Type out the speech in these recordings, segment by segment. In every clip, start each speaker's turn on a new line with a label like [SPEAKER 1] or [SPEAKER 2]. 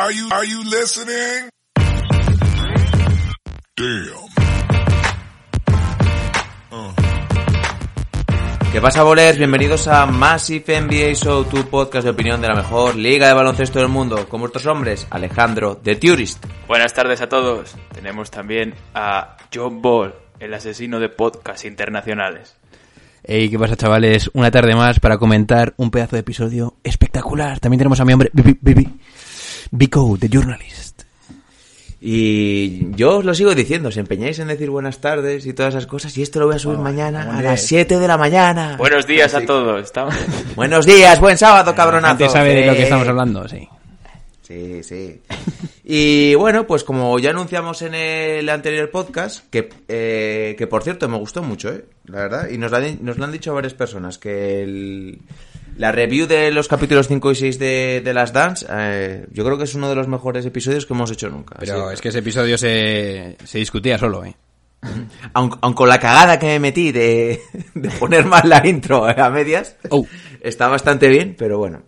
[SPEAKER 1] Are you, are you listening? Damn.
[SPEAKER 2] ¿Qué pasa, bolers? Bienvenidos a Massive NBA Show, tu podcast de opinión de la mejor liga de baloncesto del mundo. Con vuestros hombres, Alejandro, The Tourist.
[SPEAKER 3] Buenas tardes a todos. Tenemos también a John Ball, el asesino de podcasts internacionales.
[SPEAKER 4] Hey, ¿qué pasa, chavales? Una tarde más para comentar un pedazo de episodio espectacular. También tenemos a mi hombre, Bibi, Bibi, Bico, The Journalist.
[SPEAKER 2] Y yo os lo sigo diciendo, os empeñáis en decir buenas tardes y todas esas cosas, y esto lo voy a subir mañana a las 7 de la mañana.
[SPEAKER 3] Buenos días a todos. Estamos...
[SPEAKER 2] Buenos días, buen sábado, cabronazo.
[SPEAKER 4] Antes sabe de lo que estamos hablando, sí.
[SPEAKER 2] Sí, sí. Y bueno, pues como ya anunciamos en el anterior podcast, que, eh, que por cierto me gustó mucho, ¿eh? La verdad, y nos, la han- nos lo han dicho varias personas, que el- la review de los capítulos 5 y 6 de, de Las Dance, eh, yo creo que es uno de los mejores episodios que hemos hecho nunca.
[SPEAKER 4] Pero
[SPEAKER 2] Así-
[SPEAKER 4] es que ese episodio se, se discutía solo, ¿eh?
[SPEAKER 2] aun, aun con la cagada que me metí de, de poner mal la intro a medias,
[SPEAKER 4] Oh.
[SPEAKER 2] está bastante bien, pero bueno.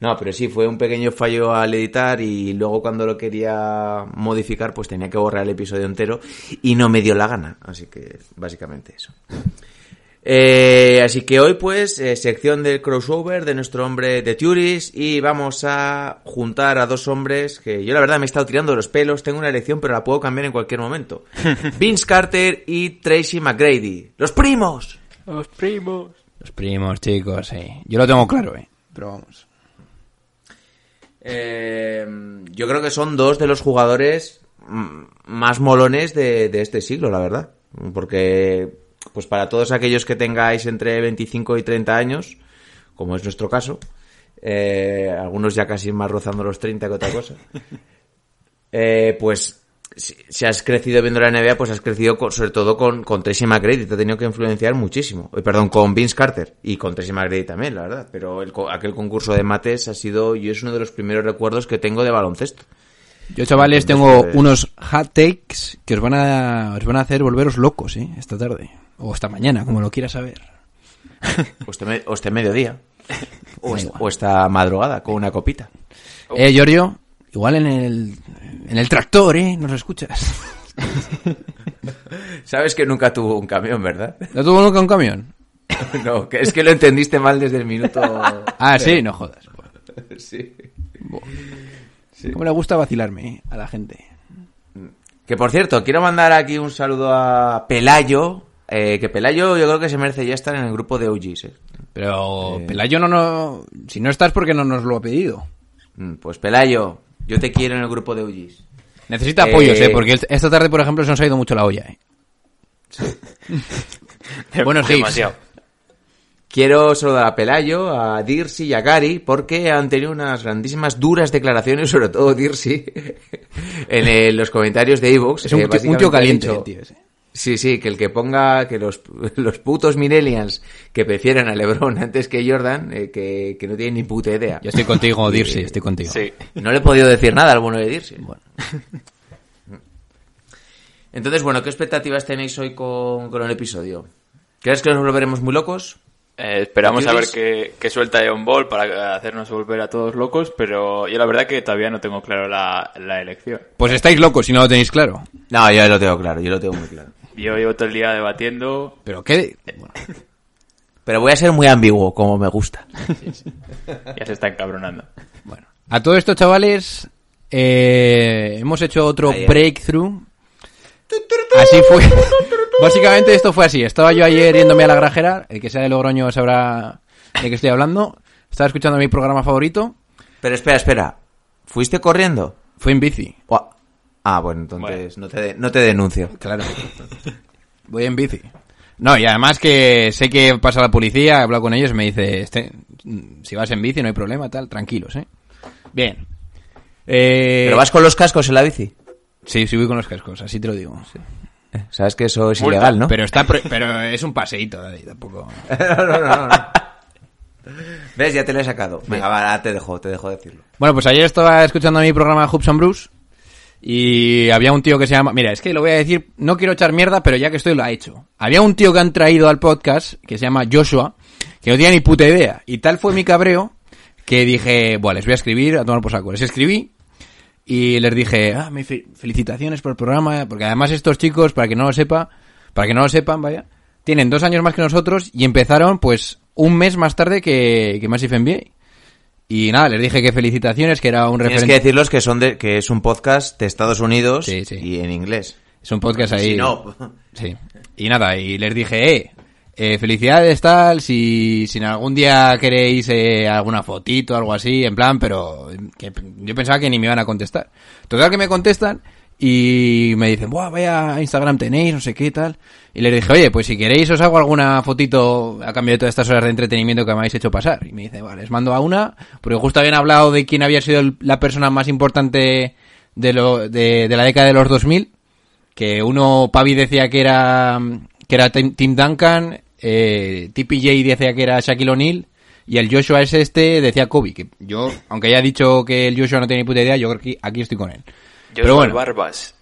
[SPEAKER 2] No, pero sí, fue un pequeño fallo al editar y luego cuando lo quería modificar, pues tenía que borrar el episodio entero y no me dio la gana. Así que básicamente eso. Eh, así que hoy pues eh, sección del crossover de nuestro hombre de Turis y vamos a juntar a dos hombres que yo la verdad me he estado tirando de los pelos, tengo una elección pero la puedo cambiar en cualquier momento. Vince Carter y Tracy McGrady. ¡Los primos!
[SPEAKER 3] Los primos.
[SPEAKER 4] Los primos, chicos, sí. Yo lo tengo claro, ¿eh? Pero vamos.
[SPEAKER 2] Eh, yo creo que son dos de los jugadores más molones de, de este siglo, la verdad. Porque, pues para todos aquellos que tengáis entre 25 y 30 años, como es nuestro caso, eh, algunos ya casi más rozando los 30 que otra cosa, eh, pues si, si has crecido viendo la NBA, pues has crecido con- sobre todo con, con Tracy McGrady, te ha tenido que influenciar muchísimo. Eh, perdón, con Vince Carter y con Tracy McGrady también, la verdad. Pero el, co- aquel concurso de mates ha sido, yo es uno de los primeros recuerdos que tengo de baloncesto.
[SPEAKER 4] Yo, chavales, tengo unos hot takes que os van a, os van a hacer volveros locos, ¿eh? Esta tarde. O esta mañana, como lo quieras saber.
[SPEAKER 2] O este, me- o este mediodía. O, o esta madrugada con una copita.
[SPEAKER 4] Eh, Giorgio, igual en el, en el tractor, ¿eh? Nos escuchas.
[SPEAKER 2] Sabes que nunca tuvo un camión, ¿verdad?
[SPEAKER 4] ¿No tuvo nunca un camión?
[SPEAKER 2] no, que es que lo entendiste mal desde el minuto...
[SPEAKER 4] Ah, sí, no jodas.
[SPEAKER 2] sí.
[SPEAKER 4] Cómo le gusta vacilarme ¿eh? a la gente.
[SPEAKER 2] Que por cierto, quiero mandar aquí un saludo a Pelayo. Eh, que Pelayo yo creo que se merece ya estar en el grupo de OGs. eh.
[SPEAKER 4] Pero Pelayo no, no... Si no estás porque no nos lo ha pedido.
[SPEAKER 2] Mm, Pues Pelayo, yo te quiero en el grupo de OGs.
[SPEAKER 4] Necesita
[SPEAKER 2] Eh,
[SPEAKER 4] apoyos, ¿eh? Porque esta tarde, por ejemplo, se nos ha ido mucho la olla, ¿eh? Buenos.
[SPEAKER 3] Demasiado.
[SPEAKER 2] Quiero saludar a Pelayo, a Dirsi y a Gary porque han tenido unas grandísimas duras declaraciones, sobre todo Dirsi, en eh, los comentarios de Evox.
[SPEAKER 4] Es un, tío- un tío caliente, tío ese.
[SPEAKER 2] Sí, sí, que el que ponga que los, los putos millennials que prefieren a LeBron antes que Jordan, eh, que, que no tienen ni puta idea.
[SPEAKER 4] Yo estoy contigo, Dirsi, estoy contigo.
[SPEAKER 3] Sí.
[SPEAKER 2] No le he podido decir nada al bueno de Dirsi.
[SPEAKER 4] Bueno.
[SPEAKER 2] Entonces, bueno, ¿qué expectativas tenéis hoy con, con el episodio? ¿Crees que nos volveremos muy locos?
[SPEAKER 3] Eh, esperamos a ver qué, qué suelta John Ball para hacernos volver a todos locos, pero yo la verdad que todavía no tengo claro la, la elección.
[SPEAKER 4] Pues estáis locos si no lo tenéis claro.
[SPEAKER 2] No, yo lo tengo claro, yo lo tengo muy claro.
[SPEAKER 3] Yo llevo todo el día debatiendo.
[SPEAKER 4] Pero qué... Bueno,
[SPEAKER 2] Pero voy a ser muy ambiguo, como me gusta.
[SPEAKER 3] Ya se está encabronando.
[SPEAKER 4] bueno. A todo esto, chavales, eh, hemos hecho otro
[SPEAKER 2] Ayer.
[SPEAKER 4] breakthrough. Así fue. Básicamente esto fue así. Estaba yo ayer yéndome a la grajera. El que sea de Logroño sabrá de qué estoy hablando. Estaba escuchando mi programa favorito.
[SPEAKER 2] Pero espera, espera. ¿Fuiste corriendo?
[SPEAKER 4] Fue en bici.
[SPEAKER 2] Buah. Ah, bueno, entonces No, te, de- no te denuncio.
[SPEAKER 4] Claro. Voy en bici. No, y además que sé que pasa la policía, he hablado con ellos y me dice, este, si vas en bici no hay problema, tal, tranquilos, ¿eh? Bien. Eh,
[SPEAKER 2] ¿Pero vas con los cascos en la bici?
[SPEAKER 4] Sí, sí voy con los cascos, así te lo digo.
[SPEAKER 2] Eh, Sabes que eso es
[SPEAKER 3] Multa.
[SPEAKER 2] ilegal, ¿no?
[SPEAKER 4] Pero está, pero es un paseíto, Daddy, tampoco.
[SPEAKER 2] no, no, no, no. ¿Ves? Ya te lo he sacado. Venga, va, te dejo, te dejo decirlo.
[SPEAKER 4] Bueno, pues ayer estaba escuchando mi programa and Bruce y había un tío que se llama... Mira, es que lo voy a decir, no quiero echar mierda, pero ya que estoy lo ha hecho. Había un tío que han traído al podcast que se llama Joshua, que no tenía ni puta idea. Y tal fue mi cabreo que dije, bueno, les voy a escribir a tomar por saco. Les escribí y les dije, ah, me fe- felicitaciones por el programa, porque además estos chicos, para que no lo sepa, para que no lo sepan, vaya, tienen dos años más que nosotros y empezaron pues un mes más tarde que, que Massive NBA. Y nada, les dije que felicitaciones, que era un
[SPEAKER 2] Tienes
[SPEAKER 4] referente.
[SPEAKER 2] que decirlos que son de, que es un podcast de Estados Unidos
[SPEAKER 4] Sí, sí.
[SPEAKER 2] y en inglés.
[SPEAKER 4] Es un podcast ahí.
[SPEAKER 2] Si no,
[SPEAKER 4] Sí. Y nada, y les dije, eh, eh, felicidades tal, si, si en algún día queréis eh, alguna fotito, algo así, en plan, pero que yo pensaba que ni me iban a contestar. Total que me contestan y me dicen, buah, vaya Instagram tenéis, no sé qué tal. Y les dije, oye, pues si queréis os hago alguna fotito a cambio de todas estas horas de entretenimiento que me habéis hecho pasar. Y me dice, vale, les mando a una, porque justo habían hablado de quién había sido la persona más importante de, lo, de, la década de los 2000 que uno Pavi decía que era que era Tim, Tim Duncan, eh, TPJ decía que era Shaquille O'Neal y el Joshua es este decía Kobe, que yo aunque haya dicho que el Joshua no tenía ni puta idea, yo creo que aquí estoy con él.
[SPEAKER 3] Yo
[SPEAKER 4] Pero
[SPEAKER 3] soy
[SPEAKER 4] bueno,
[SPEAKER 3] Barbas.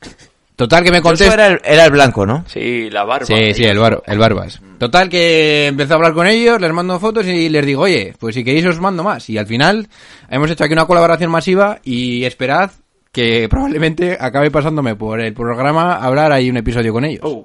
[SPEAKER 4] total que me contesta
[SPEAKER 2] era el, era el blanco, ¿no?
[SPEAKER 3] Sí, la barba.
[SPEAKER 4] Sí, sí, el, bar, el Barbas. Total que empecé a hablar con ellos, les mando fotos y les digo, oye, pues si queréis os mando más. Y al final hemos hecho aquí una colaboración masiva y esperad que probablemente acabe pasándome por el programa a hablar ahí un episodio con ellos.
[SPEAKER 3] Oh,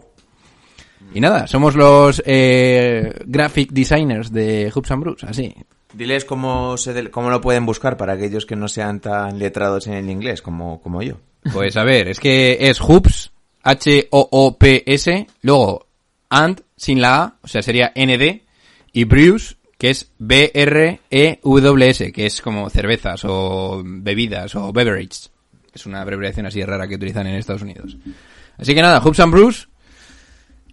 [SPEAKER 4] Y nada, somos los eh, graphic designers de Hoops and Brews, así.
[SPEAKER 2] Diles cómo, se cómo lo pueden buscar para aquellos que no sean tan letrados en el inglés como, como yo.
[SPEAKER 4] Pues a ver, es que es Hoops, H-O-O-P-S, luego and sin la A, o sea, sería N-D, y Brews, que es B-R-E-W-S, que es como cervezas o bebidas o beverage. Es una abreviación así rara que utilizan en Estados Unidos. Así que nada, Hoops and Brews.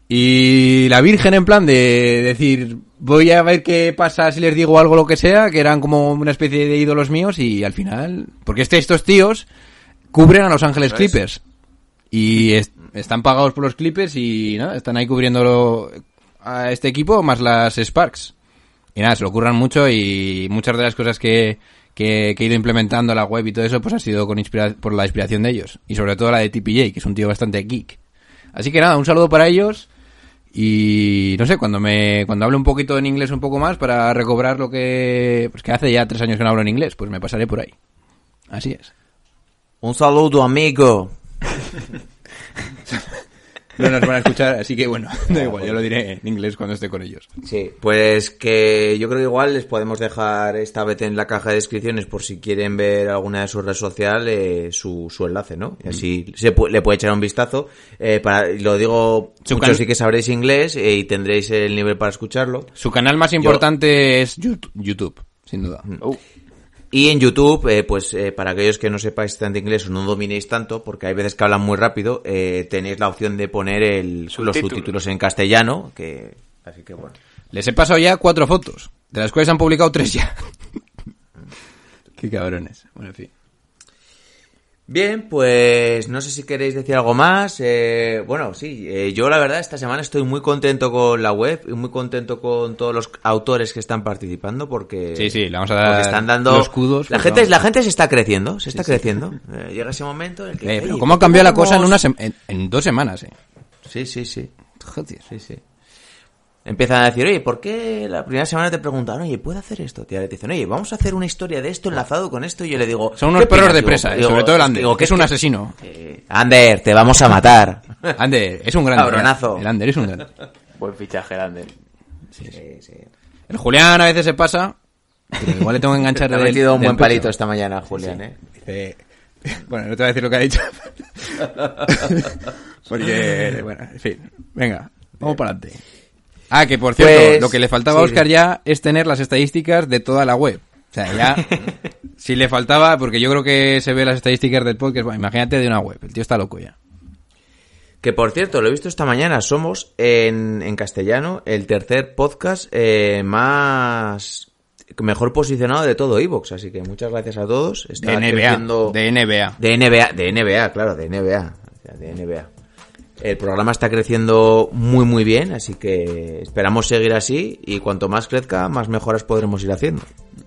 [SPEAKER 4] Y la Virgen en plan de decir, voy a ver qué pasa si les digo algo lo que sea, que eran como una especie de ídolos míos y al final, porque este, estos tíos cubren a Los Ángeles Clippers. Y es- están pagados por los Clippers y nada, están ahí cubriendo a este equipo más las Sparks. Y nada, se lo curran mucho y muchas de las cosas que, que, que he ido implementando en la web y todo eso, pues ha sido con inspira- por la inspiración de ellos. Y sobre todo la de TPJ, que es un tío bastante geek. Así que nada, un saludo para ellos. Y no sé, cuando me cuando hable un poquito en inglés un poco más para recobrar lo que pues que hace ya tres años que no hablo en inglés, pues me pasaré por ahí. Así es.
[SPEAKER 2] Un saludo, amigo.
[SPEAKER 4] No nos van a escuchar, así que bueno, da igual, yo lo diré en inglés cuando esté con ellos.
[SPEAKER 2] Sí, pues que yo creo que igual les podemos dejar esta vez en la caja de descripciones por si quieren ver alguna de sus redes sociales eh, su, su enlace, ¿no? Y así se pu- le puede echar un vistazo. Eh, para, lo digo,
[SPEAKER 4] Su
[SPEAKER 2] muchos sí que sabréis inglés eh, y tendréis el nivel para escucharlo.
[SPEAKER 4] Su canal más importante es Yout- YouTube, sin duda.
[SPEAKER 3] oh.
[SPEAKER 2] Y en YouTube, eh, pues eh, para aquellos que no sepáis tanto inglés o no dominéis tanto, porque hay veces que hablan muy rápido, eh, tenéis la opción de poner el, los
[SPEAKER 3] Subtítulos.
[SPEAKER 2] subtítulos en castellano, que así que bueno.
[SPEAKER 4] Les he pasado ya cuatro fotos, de las cuales han publicado tres ya. Qué cabrones. Bueno, en fin.
[SPEAKER 2] Bien, pues no sé si queréis decir algo más. Eh, bueno, sí, eh, yo la verdad esta semana estoy muy contento con la web y muy contento con todos los autores que están participando porque
[SPEAKER 4] Sí, sí, le vamos a dar
[SPEAKER 2] están dando
[SPEAKER 4] los kudos,
[SPEAKER 2] La
[SPEAKER 4] pues
[SPEAKER 2] gente,
[SPEAKER 4] vamos.
[SPEAKER 2] la gente se está creciendo, se está creciendo. Eh, llega ese momento en el que
[SPEAKER 4] Eh, pero
[SPEAKER 2] "Oye,
[SPEAKER 4] ¿cómo ha
[SPEAKER 2] ¿por qué
[SPEAKER 4] cambiado la cosa en,
[SPEAKER 2] hacemos-?"
[SPEAKER 4] una en, en dos semanas, eh?
[SPEAKER 2] Sí, sí, sí.
[SPEAKER 4] Joder.
[SPEAKER 2] Sí, sí. Empiezan a decir, oye, ¿por qué la primera semana te preguntaron, oye, ¿puede hacer esto? Tía, le dicen, oye, vamos a hacer una historia de esto enlazado con esto. Y yo le digo,
[SPEAKER 4] Son unos
[SPEAKER 2] "¿Qué
[SPEAKER 4] perros
[SPEAKER 2] opinas?".
[SPEAKER 4] de presa, eh,
[SPEAKER 2] digo,
[SPEAKER 4] sobre todo el Ander,
[SPEAKER 2] digo,
[SPEAKER 4] que es
[SPEAKER 2] "¿Qué-
[SPEAKER 4] un asesino.
[SPEAKER 2] Eh, Ander, te vamos a matar.
[SPEAKER 4] Ander, es un grande.
[SPEAKER 2] Cabronazo.
[SPEAKER 4] El Ander es un grande.
[SPEAKER 3] Buen fichaje grande.
[SPEAKER 2] Sí, sí.
[SPEAKER 4] El Julián a veces se pasa, pero igual le tengo que enganchar
[SPEAKER 2] Te ha
[SPEAKER 4] del-
[SPEAKER 2] metido un
[SPEAKER 4] del
[SPEAKER 2] buen
[SPEAKER 4] pecho.
[SPEAKER 2] palito esta mañana, Julián, ¿eh?
[SPEAKER 4] Dice- Bueno, no te voy a decir lo que ha dicho. Porque, bueno, en fin. Venga, vamos para adelante. Ah, que por cierto,
[SPEAKER 2] Pues,
[SPEAKER 4] lo que le faltaba a. Oscar ya es tener las estadísticas de toda la web. O sea, ya... si le faltaba, porque yo creo que se ve las estadísticas del podcast, bueno, imagínate de una web. El tío está loco ya.
[SPEAKER 2] Que por cierto, lo he visto esta mañana, somos en, en castellano el tercer podcast eh, más mejor posicionado de todo Evox, así que muchas gracias a todos. Está
[SPEAKER 4] De NBA.
[SPEAKER 2] creciendo-
[SPEAKER 4] De NBA.
[SPEAKER 2] De NBA, de NBA, claro, de NBA. De NBA. El programa está creciendo muy muy bien, así que esperamos seguir así y cuanto más crezca, más mejoras podremos ir haciendo.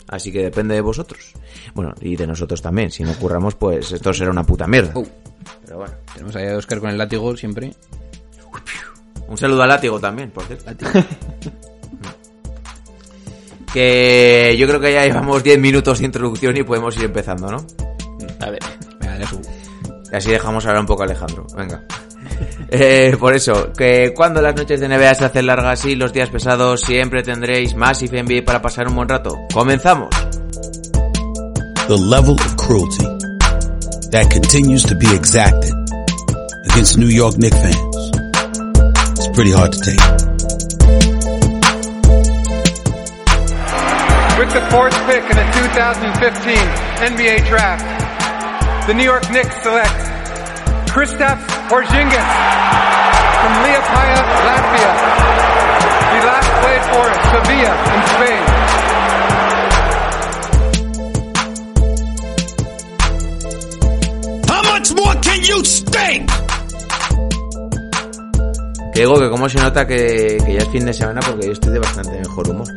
[SPEAKER 2] Así que depende de vosotros. Bueno, y de nosotros también. Si no curramos, pues esto será una puta mierda.
[SPEAKER 4] Uh.
[SPEAKER 2] Pero bueno.
[SPEAKER 4] Tenemos ahí a Oscar con el látigo siempre.
[SPEAKER 2] Un saludo al látigo también, por cierto. que yo creo que ya llevamos 10 minutos de introducción y podemos ir empezando, ¿no?
[SPEAKER 3] A ver.
[SPEAKER 4] Venga,
[SPEAKER 2] así dejamos hablar un poco a Alejandro. Venga. Eh, por eso, que cuando las noches de NBA se hacen largas y los días pesados, siempre tendréis Massive NBA para pasar un buen rato. ¡Comenzamos!
[SPEAKER 5] The level of cruelty that continues to be exacted against New York Knicks fans is pretty hard to take.
[SPEAKER 6] With the fourth pick in the 2015 NBA Draft, the New York Knicks select Kristaps Porzingis from Liepaja, Latvia. He last played for Sevilla in Spain.
[SPEAKER 5] How much more can you stink?
[SPEAKER 2] Digo que como se nota que, que ya es fin de semana porque yo estoy de bastante mejor humor.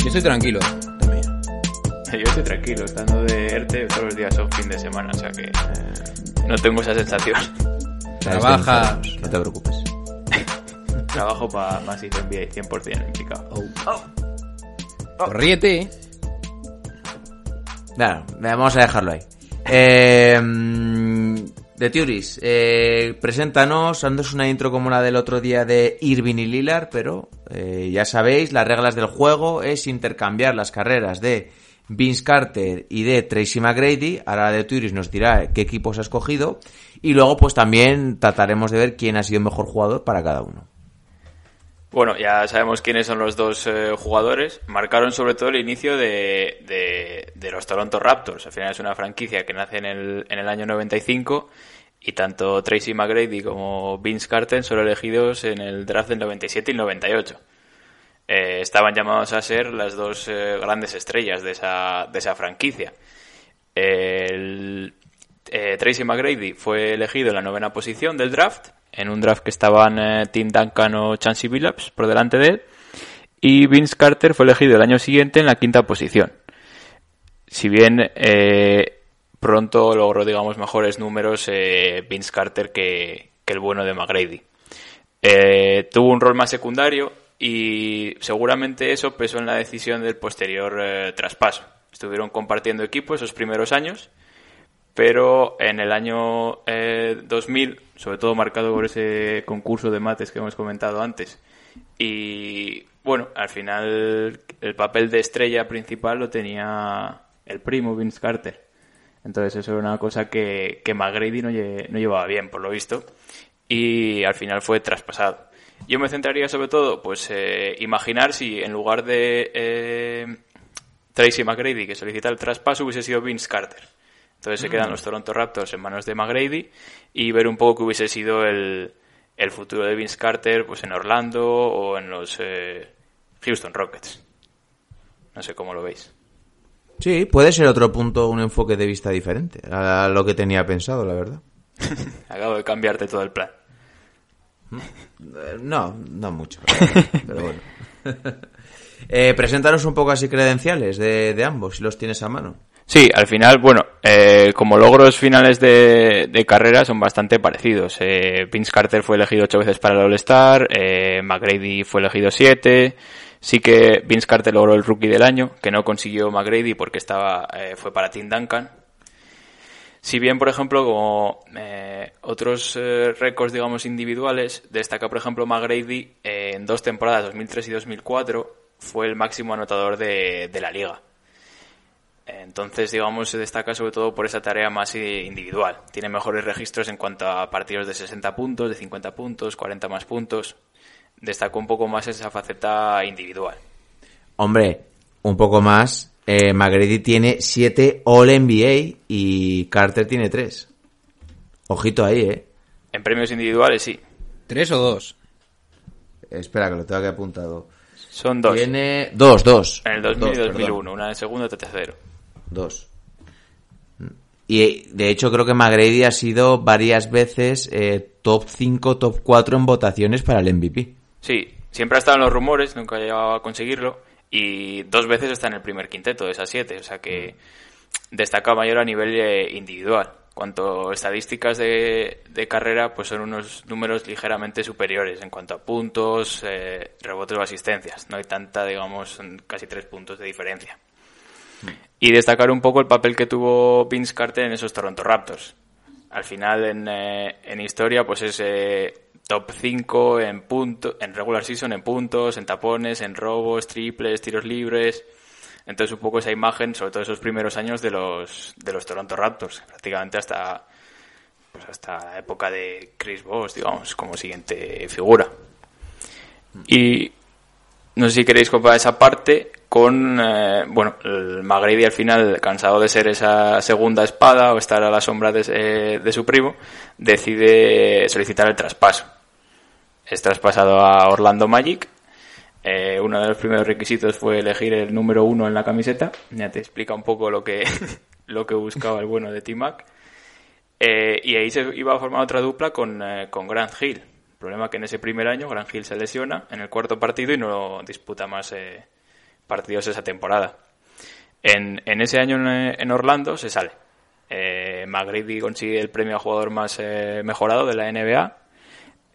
[SPEAKER 4] Yo estoy tranquilo, eh.
[SPEAKER 3] Yo estoy tranquilo, estando de ERTE todos los días son fin de semana, o sea que no tengo esa sensación.
[SPEAKER 4] Trabaja.
[SPEAKER 2] No te preocupes.
[SPEAKER 3] Trabajo para Massive NBA 100% implicado.
[SPEAKER 4] Ríete, eh.
[SPEAKER 2] Claro, vamos a dejarlo ahí. Eh, de Turis, eh, preséntanos, andas una intro como la del otro día de Irving y Lillard, pero eh, ya sabéis, las reglas del juego es intercambiar las carreras de Vince Carter y de Tracy McGrady. Ahora de Turis nos dirá qué equipos ha escogido. Y luego, pues también trataremos de ver quién ha sido el mejor jugador para cada uno.
[SPEAKER 3] Bueno, ya sabemos quiénes son los dos eh, jugadores. Marcaron sobre todo el inicio de, de- de los Toronto Raptors. Al final es una franquicia que nace en el, en el año 95 y tanto Tracy McGrady como Vince Carter son elegidos en el draft del 97 y el 98. Eh, estaban llamados a ser las dos eh, grandes estrellas de esa, de esa franquicia. Eh, Tracy McGrady fue elegido en la novena posición del draft, en un draft que estaban Tim Duncan o Chansey Billups por delante de él, y Vince Carter fue elegido el año siguiente en la quinta posición. Si bien pronto logró, digamos, mejores números Vince Carter que, que el bueno de McGrady. Tuvo un rol más secundario y seguramente eso pesó en la decisión del posterior eh, traspaso. Estuvieron compartiendo equipo esos primeros años, pero en el año eh, 2000, sobre todo marcado por ese concurso de mates que hemos comentado antes, y bueno, al final el papel de estrella principal lo tenía el primo Vince Carter. Entonces eso era una cosa que, que McGrady no llevaba bien, por lo visto, y al final fue traspasado. Yo me centraría sobre todo, pues, eh, imaginar si en lugar de eh, Tracy McGrady, que solicita el traspaso, hubiese sido Vince Carter. Entonces se quedan los Toronto Raptors en manos de McGrady y ver un poco que hubiese sido el, el futuro de Vince Carter pues en Orlando o en los eh, Houston Rockets. No sé cómo lo veis.
[SPEAKER 2] Sí, puede ser otro punto, un enfoque de vista diferente a lo que tenía pensado, la verdad.
[SPEAKER 3] Acabo de cambiarte todo el plan.
[SPEAKER 2] No, no mucho, pero bueno. Eh, preséntanos un poco así credenciales de, de ambos, si los tienes a mano.
[SPEAKER 3] Sí, al final, bueno, eh, como logros finales de, de carrera son bastante parecidos. Eh, Vince Carter fue elegido ocho veces para el All-Star, eh, McGrady fue elegido siete. Sí que Vince Carter logró el Rookie del año, que no consiguió McGrady porque estaba eh, fue para Tim Duncan. Si bien, por ejemplo, como eh, otros eh, récords, digamos, individuales, destaca, por ejemplo, McGrady eh, en dos temporadas, 2003 y 2004, fue el máximo anotador de, de la liga. Entonces, digamos, se destaca sobre todo por esa tarea más individual. Tiene mejores registros en cuanto a partidos de 60 puntos, de 50 puntos, 40 más puntos. Destacó un poco más esa faceta individual.
[SPEAKER 2] Hombre, un poco más. Eh, McGrady tiene 7 All NBA y Carter tiene 3. Ojito ahí, eh.
[SPEAKER 3] En premios individuales, sí.
[SPEAKER 4] ¿Tres o dos?
[SPEAKER 2] Espera, que lo tengo aquí apuntado.
[SPEAKER 3] Son dos.
[SPEAKER 2] Tiene. Dos, dos.
[SPEAKER 3] En el 2000 y
[SPEAKER 2] Dos, perdón.
[SPEAKER 3] 2001. Una en segundo, otra en tercero.
[SPEAKER 2] Dos. Y de hecho creo que McGrady ha sido varias veces eh, top 5, top 4 en votaciones para el MVP.
[SPEAKER 3] Sí, siempre ha estado en los rumores, nunca ha llegado a conseguirlo. Y dos veces está en el primer quinteto de esas siete. O sea que destaca mayor a nivel eh, individual. Cuanto a estadísticas de, de carrera, pues son unos números ligeramente superiores en cuanto a puntos, eh, rebotes o asistencias. No hay tanta, digamos, son casi tres puntos de diferencia. Y destacar un poco el papel que tuvo Vince Carter en esos Toronto Raptors. Al final, en, eh, en historia, pues es eh, top 5 en punto, en regular season, en puntos, en tapones, en robos, triples, tiros libres. Entonces, un poco esa imagen, sobre todo esos primeros años de los, de los Toronto Raptors, prácticamente hasta, pues hasta la época de Chris Bosh, digamos, como siguiente figura. Y no sé si queréis comparar esa parte con, eh, bueno, el McGrady al final, cansado de ser esa segunda espada o estar a la sombra de, su primo, decide solicitar el traspaso. Es traspasado a Orlando Magic. Eh, uno de los primeros requisitos fue elegir el número uno en la camiseta. Ya te explica un poco lo que, lo que buscaba el bueno de T-Mac. Eh, y ahí se iba a formar otra dupla con, con Grant Hill. Problema que en ese primer año Grant Hill se lesiona en el cuarto partido y no disputa más eh, partidos esa temporada. En, en ese año en, en Orlando se sale. Eh, McGrady consigue el premio a jugador más eh, mejorado de la NBA.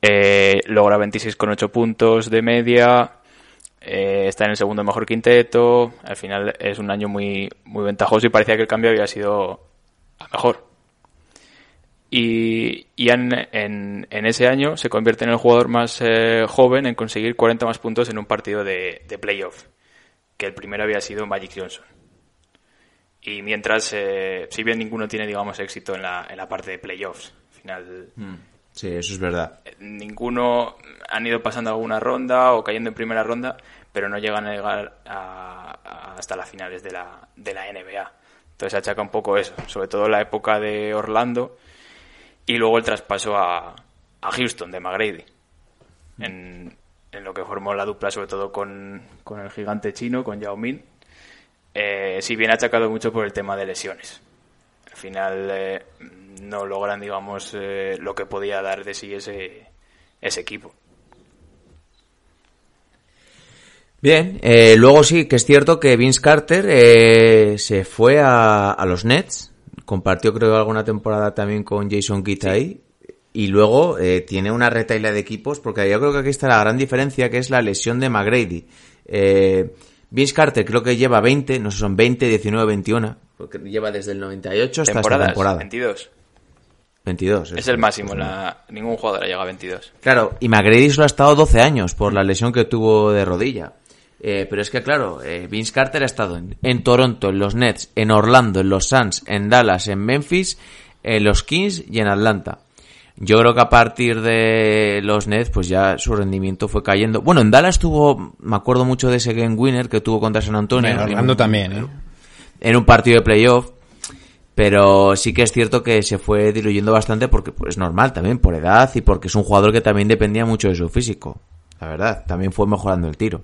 [SPEAKER 3] Eh, logra 26,8 puntos de media. eh, está en el segundo mejor quinteto. Al final es un año muy, muy ventajoso y parecía que el cambio había sido a mejor. Y, y en, en, en ese año se convierte en el jugador más eh, joven en conseguir 40 más puntos en un partido de, de playoff, que el primero había sido Magic Johnson. Y mientras, eh, si bien ninguno tiene, digamos, éxito en la, en la parte de playoffs, al final
[SPEAKER 2] Sí, eso es verdad.
[SPEAKER 3] ninguno han ido pasando alguna ronda o cayendo en primera ronda, pero no llegan a llegar a- a- hasta las finales de la, de la NBA. Entonces achaca un poco eso, sobre todo la época de Orlando y luego el traspaso a, a Houston de McGrady. En, en lo que formó la dupla, sobre todo con, con el gigante chino, con Yao Min. Eh, si bien achacado mucho por el tema de lesiones. Al final eh, no logran, digamos, eh, lo que podía dar de sí ese, ese equipo.
[SPEAKER 2] Bien, luego sí que es cierto que Vince Carter se fue a, a los Nets, compartió creo alguna temporada también con Jason Kidd ahí, y luego eh, tiene una retaila de equipos, porque yo creo que aquí está la gran diferencia, que es la lesión de McGrady. Eh, Vince Carter creo que lleva 20, no sé, son 20, 19, 21, porque lleva desde el 98 hasta esta
[SPEAKER 3] Temporadas,
[SPEAKER 2] temporada.
[SPEAKER 3] 22.
[SPEAKER 2] 22.
[SPEAKER 3] Es el máximo, la, ningún jugador ha llegado a 22.
[SPEAKER 2] Claro, y McGrady solo ha estado 12 años por la lesión que tuvo de rodilla. Eh, pero es que, claro, eh, Vince Carter ha estado en, en Toronto, en los Nets, en Orlando, en los Suns, en Dallas, en Memphis, en los Kings y en Atlanta. Yo creo que a partir de los Nets, pues ya su rendimiento fue cayendo. Bueno, en Dallas tuvo, me acuerdo mucho de ese game winner que tuvo contra San Antonio.
[SPEAKER 4] En Orlando también, ¿eh?
[SPEAKER 2] en un partido de playoff. Pero sí que es cierto que se fue diluyendo bastante porque pues, es normal también, por edad y porque es un jugador que también dependía mucho de su físico. La verdad, también fue mejorando el tiro.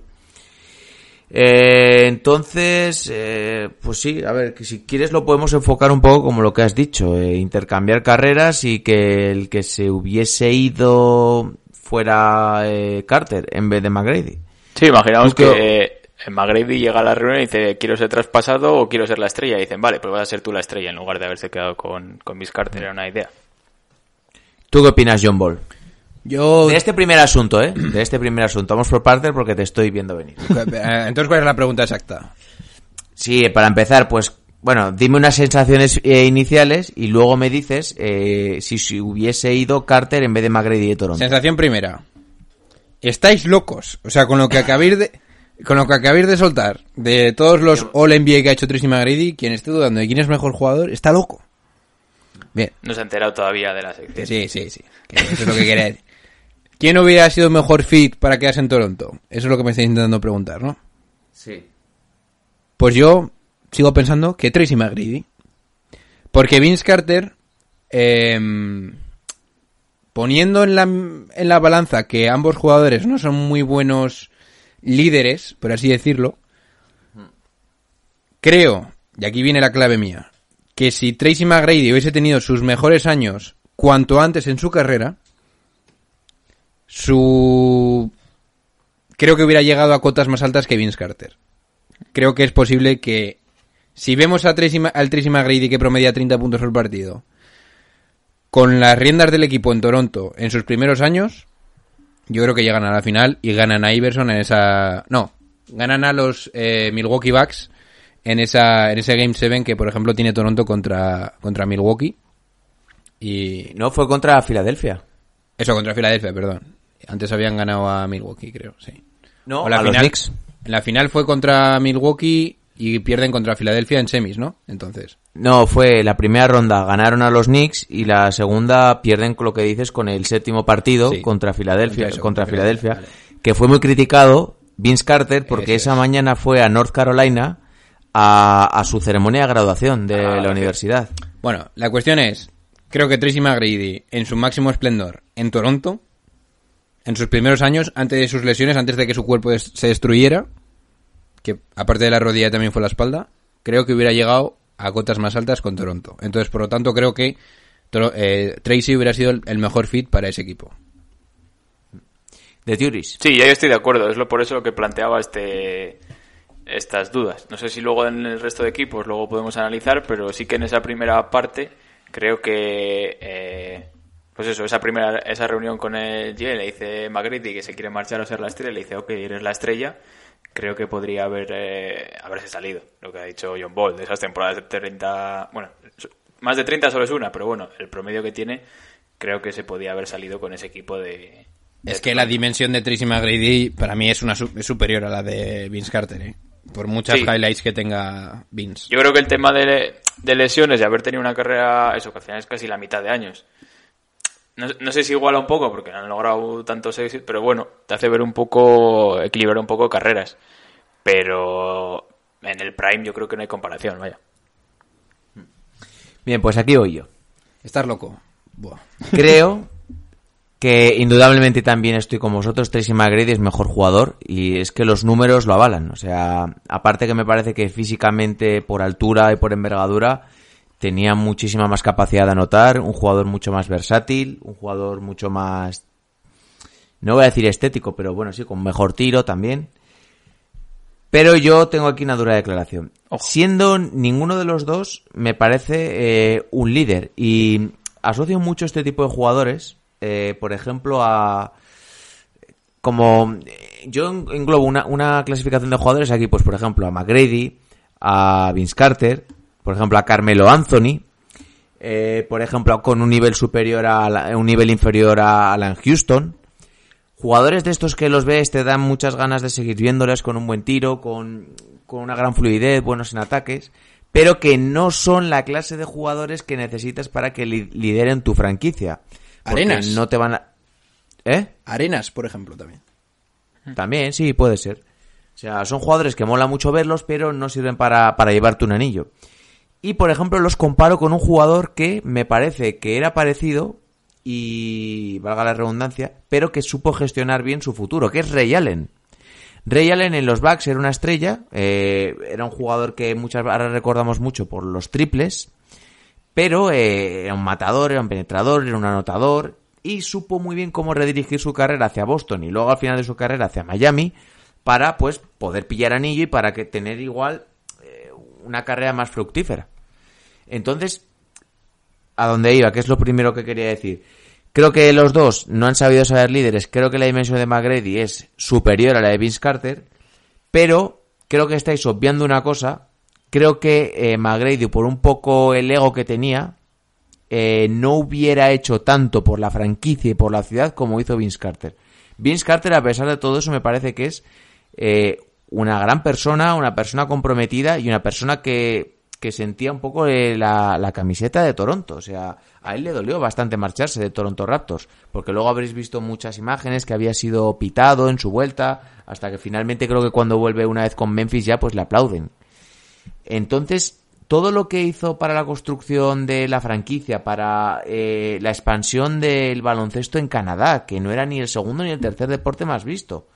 [SPEAKER 2] Eh, entonces, eh, pues sí, a ver, que si quieres lo podemos enfocar un poco como lo que has dicho, eh, intercambiar carreras y que el que se hubiese ido fuera eh, Carter en vez de McGrady.
[SPEAKER 3] Sí, imaginamos
[SPEAKER 2] que-
[SPEAKER 3] que eh, McGrady llega a la reunión y dice, quiero ser traspasado o quiero ser la estrella. Y dicen, vale, pues vas a ser tú la estrella en lugar de haberse quedado con, con Miss Carter. Era una idea.
[SPEAKER 2] ¿Tú qué opinas, John Ball?
[SPEAKER 4] Yo...
[SPEAKER 2] De este primer asunto, ¿eh? De este primer asunto. Vamos por partes porque te estoy viendo venir.
[SPEAKER 4] Eh, Entonces, ¿cuál es la pregunta exacta?
[SPEAKER 2] Sí, para empezar, pues, bueno, dime unas sensaciones eh, iniciales y luego me dices eh, si, si hubiese ido Carter en vez de McGrady de Toronto.
[SPEAKER 4] Sensación primera. Estáis locos. O sea, con lo que acabáis de... Con lo que acabáis de soltar de todos los All NBA que ha hecho Tracy McGrady, quien esté dudando de quién es mejor jugador, está loco. Bien.
[SPEAKER 3] No se ha enterado todavía de la sección.
[SPEAKER 4] Sí, sí, sí. Que Eso es lo que quería decir. ¿Quién hubiera sido mejor fit para quedarse en Toronto? Eso es lo que me estáis intentando preguntar, ¿no?
[SPEAKER 2] Sí.
[SPEAKER 4] Pues yo sigo pensando que Tracy McGrady. Porque Vince Carter, em, poniendo en la, en la balanza que ambos jugadores no son muy buenos líderes, por así decirlo, creo, y aquí viene la clave mía, que si Tracy McGrady hubiese tenido sus mejores años cuanto antes en su carrera, su... creo que hubiera llegado a cotas más altas que Vince Carter creo que es posible que si vemos a Tracy, al Tracy McGrady que promedia 30 puntos por partido con las riendas del equipo en Toronto en sus primeros años, yo creo que llegan a la final y ganan a Iverson en esa... No, ganan a los eh, Milwaukee Bucks en esa en ese Game 7 que, por ejemplo, tiene Toronto contra, contra Milwaukee. Y
[SPEAKER 2] No, fue contra Filadelfia.
[SPEAKER 4] eso contra Filadelfia, perdón. Antes habían ganado a Milwaukee, creo, sí.
[SPEAKER 2] No,
[SPEAKER 4] O la
[SPEAKER 2] a los
[SPEAKER 4] final,
[SPEAKER 2] Knicks.
[SPEAKER 4] La final fue contra Milwaukee y pierden contra Filadelfia en semis, ¿no? Entonces.
[SPEAKER 2] No, fue la primera ronda ganaron a los Knicks y la segunda pierden con lo que dices con el séptimo partido
[SPEAKER 4] Sí.
[SPEAKER 2] contra Filadelfia,
[SPEAKER 4] Contra eso,
[SPEAKER 2] contra,
[SPEAKER 4] contra
[SPEAKER 2] Filadelfia, que fue muy criticado Vince Carter porque esa
[SPEAKER 4] es.
[SPEAKER 2] mañana fue a North Carolina a, a su ceremonia de graduación de
[SPEAKER 3] Ah,
[SPEAKER 2] la universidad.
[SPEAKER 4] Bueno, la cuestión es, creo que Tracy McGrady en su máximo esplendor en Toronto, en sus primeros años, antes de sus lesiones, antes de que su cuerpo des- se destruyera, que aparte de la rodilla también fue la espalda, creo que hubiera llegado a cotas más altas con Toronto. Entonces, por lo tanto, creo que Toro- eh, Tracy hubiera sido el, el mejor fit para ese equipo.
[SPEAKER 2] De Turis.
[SPEAKER 3] Sí, ya yo estoy de acuerdo. Es lo por eso lo que planteaba este estas dudas. No sé si luego en el resto de equipos luego podemos analizar, pero sí que en esa primera parte creo que eh, pues eso, esa primera esa reunión con el G le dice Magritte que se quiere marchar a ser la estrella, le dice, ok, eres la estrella. Creo que podría haber eh, haberse salido, lo que ha dicho John Ball, de esas temporadas de 30, bueno, más de 30 solo es una, pero bueno, el promedio que tiene, creo que se podía haber salido con ese equipo de... de
[SPEAKER 4] Es que la dimensión de Tracy McGrady para mí es, una, es superior a la de Vince Carter, ¿eh? Por muchas
[SPEAKER 3] Sí.
[SPEAKER 4] highlights que tenga Vince.
[SPEAKER 3] Yo creo que el tema de, de lesiones, de haber tenido una carrera, eso, que al final es casi la mitad de años. No, no sé si iguala un poco, porque no han logrado tantos éxitos, pero bueno, te hace ver un poco, equilibrar un poco carreras. Pero en el Prime yo creo que no hay comparación, vaya.
[SPEAKER 2] Bien, pues aquí voy yo.
[SPEAKER 4] Estás loco. Buah.
[SPEAKER 2] Creo que indudablemente también estoy con vosotros. Tracy McGrady es mejor jugador y es que los números lo avalan. O sea, aparte que me parece que físicamente, por altura y por envergadura, tenía muchísima más capacidad de anotar, un jugador mucho más versátil, un jugador mucho más, no voy a decir estético, pero bueno, sí, con mejor tiro también. Pero yo tengo aquí una dura declaración.
[SPEAKER 3] Ojo.
[SPEAKER 2] Siendo ninguno de los dos, me parece eh, un líder. Y asocio mucho este tipo de jugadores, eh, por ejemplo, a... Como yo en- englobo una, una clasificación de jugadores aquí, pues por ejemplo, a McGrady, a Vince Carter, por ejemplo, a Carmelo Anthony, eh, por ejemplo, con un nivel superior a la- un nivel inferior a Alan Houston. Jugadores de estos que los ves te dan muchas ganas de seguir viéndoles con un buen tiro, con, con una gran fluidez, buenos en ataques, pero que no son la clase de jugadores que necesitas para que li- lideren tu franquicia.
[SPEAKER 4] Arenas.
[SPEAKER 2] No te van a... ¿Eh?
[SPEAKER 4] Arenas, por ejemplo, también.
[SPEAKER 2] También, sí, puede ser. O sea, son jugadores que mola mucho verlos, pero no sirven para, para llevarte un anillo. Y, por ejemplo, los comparo con un jugador que me parece que era parecido y, valga la redundancia, pero que supo gestionar bien su futuro, que es Ray Allen. Ray Allen en los Bucks era una estrella, eh, era un jugador que muchas ahora recordamos mucho por los triples, pero eh, era un matador, era un penetrador, era un anotador y supo muy bien cómo redirigir su carrera hacia Boston y luego al final de su carrera hacia Miami para pues poder pillar anillo y para que tener igual una carrera más fructífera. Entonces, a dónde iba, que es lo primero que quería decir. Creo que los dos no han sabido saber líderes. Creo que la dimensión de McGrady es superior a la de Vince Carter. Pero creo que estáis obviando una cosa. Creo que eh, McGrady, por un poco el ego que tenía, eh, no hubiera hecho tanto por la franquicia y por la ciudad como hizo Vince Carter. Vince Carter, a pesar de todo eso, me parece que es eh, una gran persona, una persona comprometida y una persona que, que sentía un poco eh, la, la camiseta de Toronto. O sea, a él le dolió bastante marcharse de Toronto Raptors, porque luego habréis visto muchas imágenes que había sido pitado en su vuelta, hasta que finalmente creo que cuando vuelve una vez con Memphis ya pues le aplauden. Entonces, todo lo que hizo para la construcción de la franquicia, para eh, la expansión del baloncesto en Canadá, que no era ni el segundo ni el tercer deporte más visto,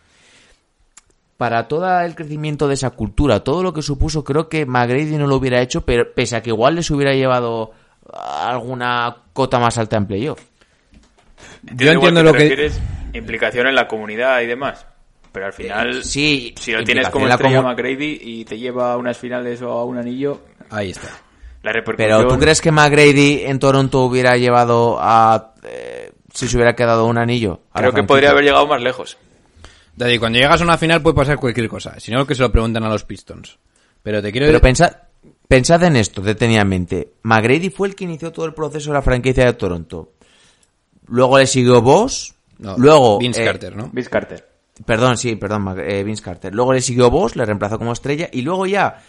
[SPEAKER 2] para todo el crecimiento de esa cultura, todo lo que supuso, creo que McGrady no lo hubiera hecho, pero pese a que igual les hubiera llevado alguna cota más alta en playoff.
[SPEAKER 3] Entiendo, igual
[SPEAKER 4] entiendo lo que-
[SPEAKER 3] implicación en la comunidad y demás. Pero al final,
[SPEAKER 2] Eh, sí,
[SPEAKER 3] si lo tienes como
[SPEAKER 2] en la
[SPEAKER 3] estrella McGrady y te lleva a unas finales o a un anillo,
[SPEAKER 4] Ahí está.
[SPEAKER 3] la repercusión...
[SPEAKER 2] Pero ¿tú crees que McGrady en Toronto hubiera llevado a... eh, si se hubiera quedado un anillo?
[SPEAKER 3] Creo que podría haber llegado más lejos.
[SPEAKER 4] Daddy, cuando llegas a una final puede pasar cualquier cosa. Si no, que se lo preguntan a los Pistons. Pero te quiero
[SPEAKER 2] Pero
[SPEAKER 4] decir...
[SPEAKER 2] pensad, pensad en esto detenidamente. McGrady fue el que inició todo el proceso de la franquicia de Toronto. Luego le siguió Boss.
[SPEAKER 4] No,
[SPEAKER 2] luego
[SPEAKER 4] Vince
[SPEAKER 2] eh,
[SPEAKER 4] Carter, ¿no?
[SPEAKER 3] Vince Carter.
[SPEAKER 2] Perdón, sí, perdón, eh, Vince Carter. Luego le siguió Boss, le reemplazó como estrella y luego ya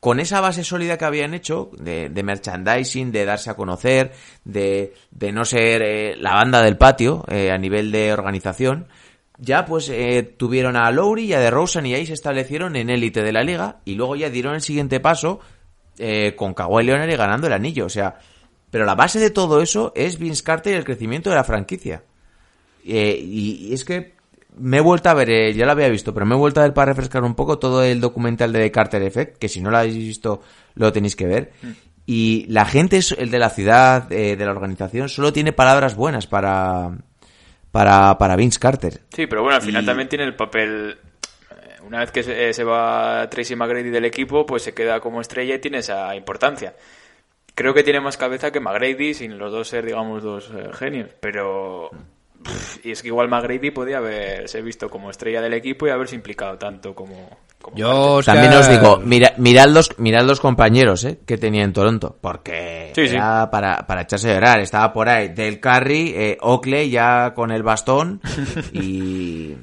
[SPEAKER 2] con esa base sólida que habían hecho de, de merchandising, de darse a conocer, de, de no ser eh, la banda del patio eh, a nivel de organización, ya pues eh, tuvieron a Lowry y a DeRozan y ahí se establecieron en élite de la liga y luego ya dieron el siguiente paso eh, con Kawhi Leonard y ganando el anillo, o sea, pero la base de todo eso es Vince Carter y el crecimiento de la franquicia. Eh, y, y es que me he vuelto a ver, eh, ya lo había visto, pero me he vuelto a ver para refrescar un poco todo el documental de Carter Effect, que si no lo habéis visto lo tenéis que ver. Y la gente, es- el de la ciudad, eh, de la organización, solo tiene palabras buenas para, para, para Vince Carter.
[SPEAKER 3] Sí, pero bueno, al final
[SPEAKER 2] Y-
[SPEAKER 3] también tiene el papel. eh, Una vez que se, se va Tracy McGrady del equipo, pues se queda como estrella y tiene esa importancia. Creo que tiene más cabeza que McGrady, sin los dos ser, digamos, dos eh, genios. Pero. Y es que igual McGrady podía haberse visto como estrella del equipo y haberse implicado tanto como. como
[SPEAKER 4] Yo,
[SPEAKER 2] También os digo, mira, mirad los, mirad los compañeros eh, que tenía en Toronto, porque
[SPEAKER 3] Sí, sí.
[SPEAKER 2] era para, para echarse a llorar. Estaba por ahí Del Curry, eh, Oakley ya con el bastón y...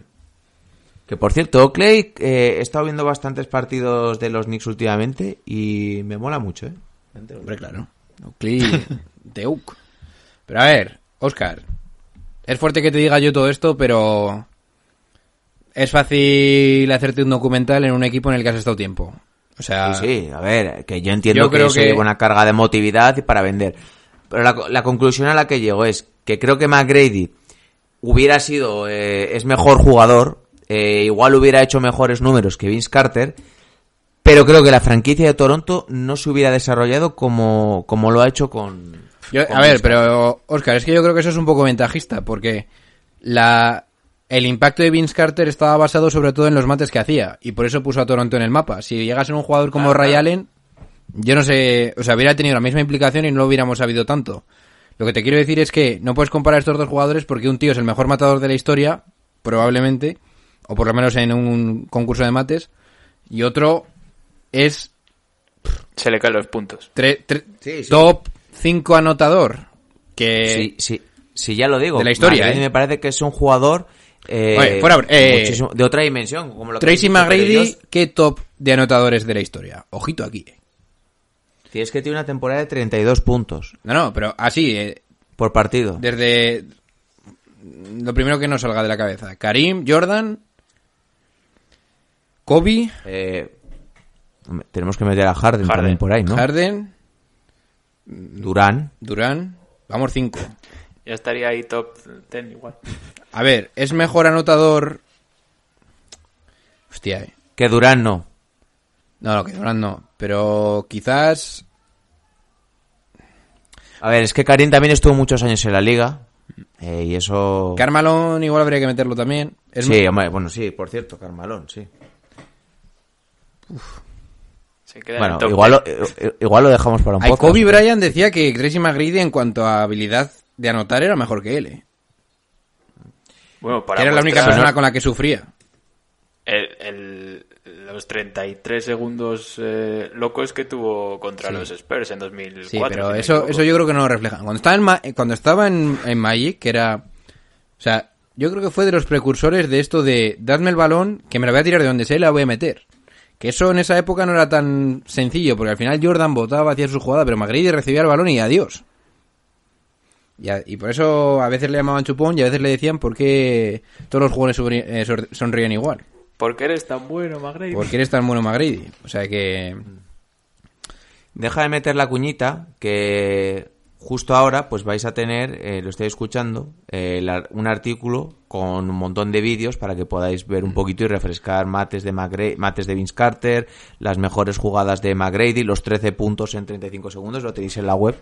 [SPEAKER 2] Que por cierto, Oakley, eh, he estado viendo bastantes partidos de los Knicks últimamente y me mola mucho, ¿eh?
[SPEAKER 4] Hombre, claro. Oakley, de Oak. Pero a ver, Oscar. Es fuerte que te diga yo todo esto, pero... Es fácil hacerte un documental en un equipo en el que has estado tiempo. O sea...
[SPEAKER 2] Sí, sí, a ver, que yo entiendo
[SPEAKER 4] Yo
[SPEAKER 2] que
[SPEAKER 4] creo
[SPEAKER 2] eso
[SPEAKER 4] que-
[SPEAKER 2] lleva una carga de emotividad y para vender. Pero la, la conclusión a la que llego es que creo que McGrady hubiera sido, eh, es mejor jugador, eh, igual hubiera hecho mejores números que Vince Carter, pero creo que la franquicia de Toronto no se hubiera desarrollado como, como lo ha hecho con...
[SPEAKER 4] Yo- a ver, pero Oscar, es que yo creo que eso es un poco ventajista, porque la el impacto de Vince Carter estaba basado sobre todo en los mates que hacía, y por eso puso a Toronto en el mapa. Si llegas a un jugador como Ray Allen, yo no sé, o sea, hubiera tenido la misma implicación y no lo hubiéramos sabido tanto. Lo que te quiero decir es que no puedes comparar estos dos jugadores porque un tío es el mejor matador de la historia, probablemente, o por lo menos en un concurso de mates, y otro es
[SPEAKER 3] Se le caen los puntos.
[SPEAKER 4] tre- tre-
[SPEAKER 2] Sí, sí.
[SPEAKER 4] top 5 anotador. Que
[SPEAKER 2] Sí, sí, sí, ya lo digo.
[SPEAKER 4] de la historia,
[SPEAKER 2] McGrady
[SPEAKER 4] ¿eh?
[SPEAKER 2] me parece que es un jugador... eh,
[SPEAKER 4] Oye, fuera, eh,
[SPEAKER 2] de otra dimensión. Como lo
[SPEAKER 4] Tracy McGrady, ¿qué top de anotadores de la historia? Ojito aquí. eh.
[SPEAKER 2] Sí, es que tiene una temporada de 32 puntos
[SPEAKER 4] No, no, pero así, eh,
[SPEAKER 2] por partido.
[SPEAKER 4] desde lo primero que nos salga de la cabeza. Karim, Jordan, Kobe,
[SPEAKER 2] tenemos que meter a Harden,
[SPEAKER 3] Harden.
[SPEAKER 2] también por ahí, ¿no?
[SPEAKER 4] Harden,
[SPEAKER 2] Durán.
[SPEAKER 4] Durán. Vamos cinco.
[SPEAKER 3] Ya estaría ahí top 10 igual.
[SPEAKER 4] A ver, ¿es mejor anotador? Hostia, eh.
[SPEAKER 2] Que Durán no.
[SPEAKER 4] No, no, que Durán no. Pero quizás...
[SPEAKER 2] A ver, es que Karim también estuvo muchos años en la liga. eh, y eso...
[SPEAKER 4] Carmalón igual habría que meterlo también. Es
[SPEAKER 2] sí, bueno, sí, por cierto, Carmalón, sí.
[SPEAKER 3] Se queda en
[SPEAKER 2] Bueno,
[SPEAKER 3] el top
[SPEAKER 2] igual
[SPEAKER 3] 10.
[SPEAKER 2] lo, eh, igual lo dejamos para un
[SPEAKER 4] Ay,
[SPEAKER 2] podcast.
[SPEAKER 4] Kobe Bryant decía que Tracy McGrady en cuanto a habilidad de anotar era mejor que él. eh.
[SPEAKER 3] Bueno, para
[SPEAKER 4] Que era la única persona con la que sufría.
[SPEAKER 3] el- el- los 33 segundos eh, locos que tuvo contra los Spurs en 2004.
[SPEAKER 4] Sí, pero eso, eso yo creo que no lo refleja. Cuando estaba en, Ma- cuando estaba en, en Magic, que era... O sea, yo creo que fue de los precursores de esto de dadme el balón, que me la voy a tirar de donde sea y la voy a meter. Que eso en esa época no era tan sencillo, porque al final Jordan votaba, hacía su jugada, pero McGrady recibía el balón y adiós. Y, a- y por eso a veces le llamaban chupón y a veces le decían por qué todos los jugadores eh, sonríen igual.
[SPEAKER 3] ¿Por qué eres tan bueno, McGrady?
[SPEAKER 4] Porque eres tan bueno McGrady. O sea que...
[SPEAKER 2] Deja de meter la cuñita que justo ahora pues vais a tener, eh, lo estoy escuchando, eh, la- un artículo con un montón de vídeos para que podáis ver un poquito y refrescar mates de mates de Vince Carter, las mejores jugadas de McGrady, los 13 puntos en 35 segundos, lo tenéis en la web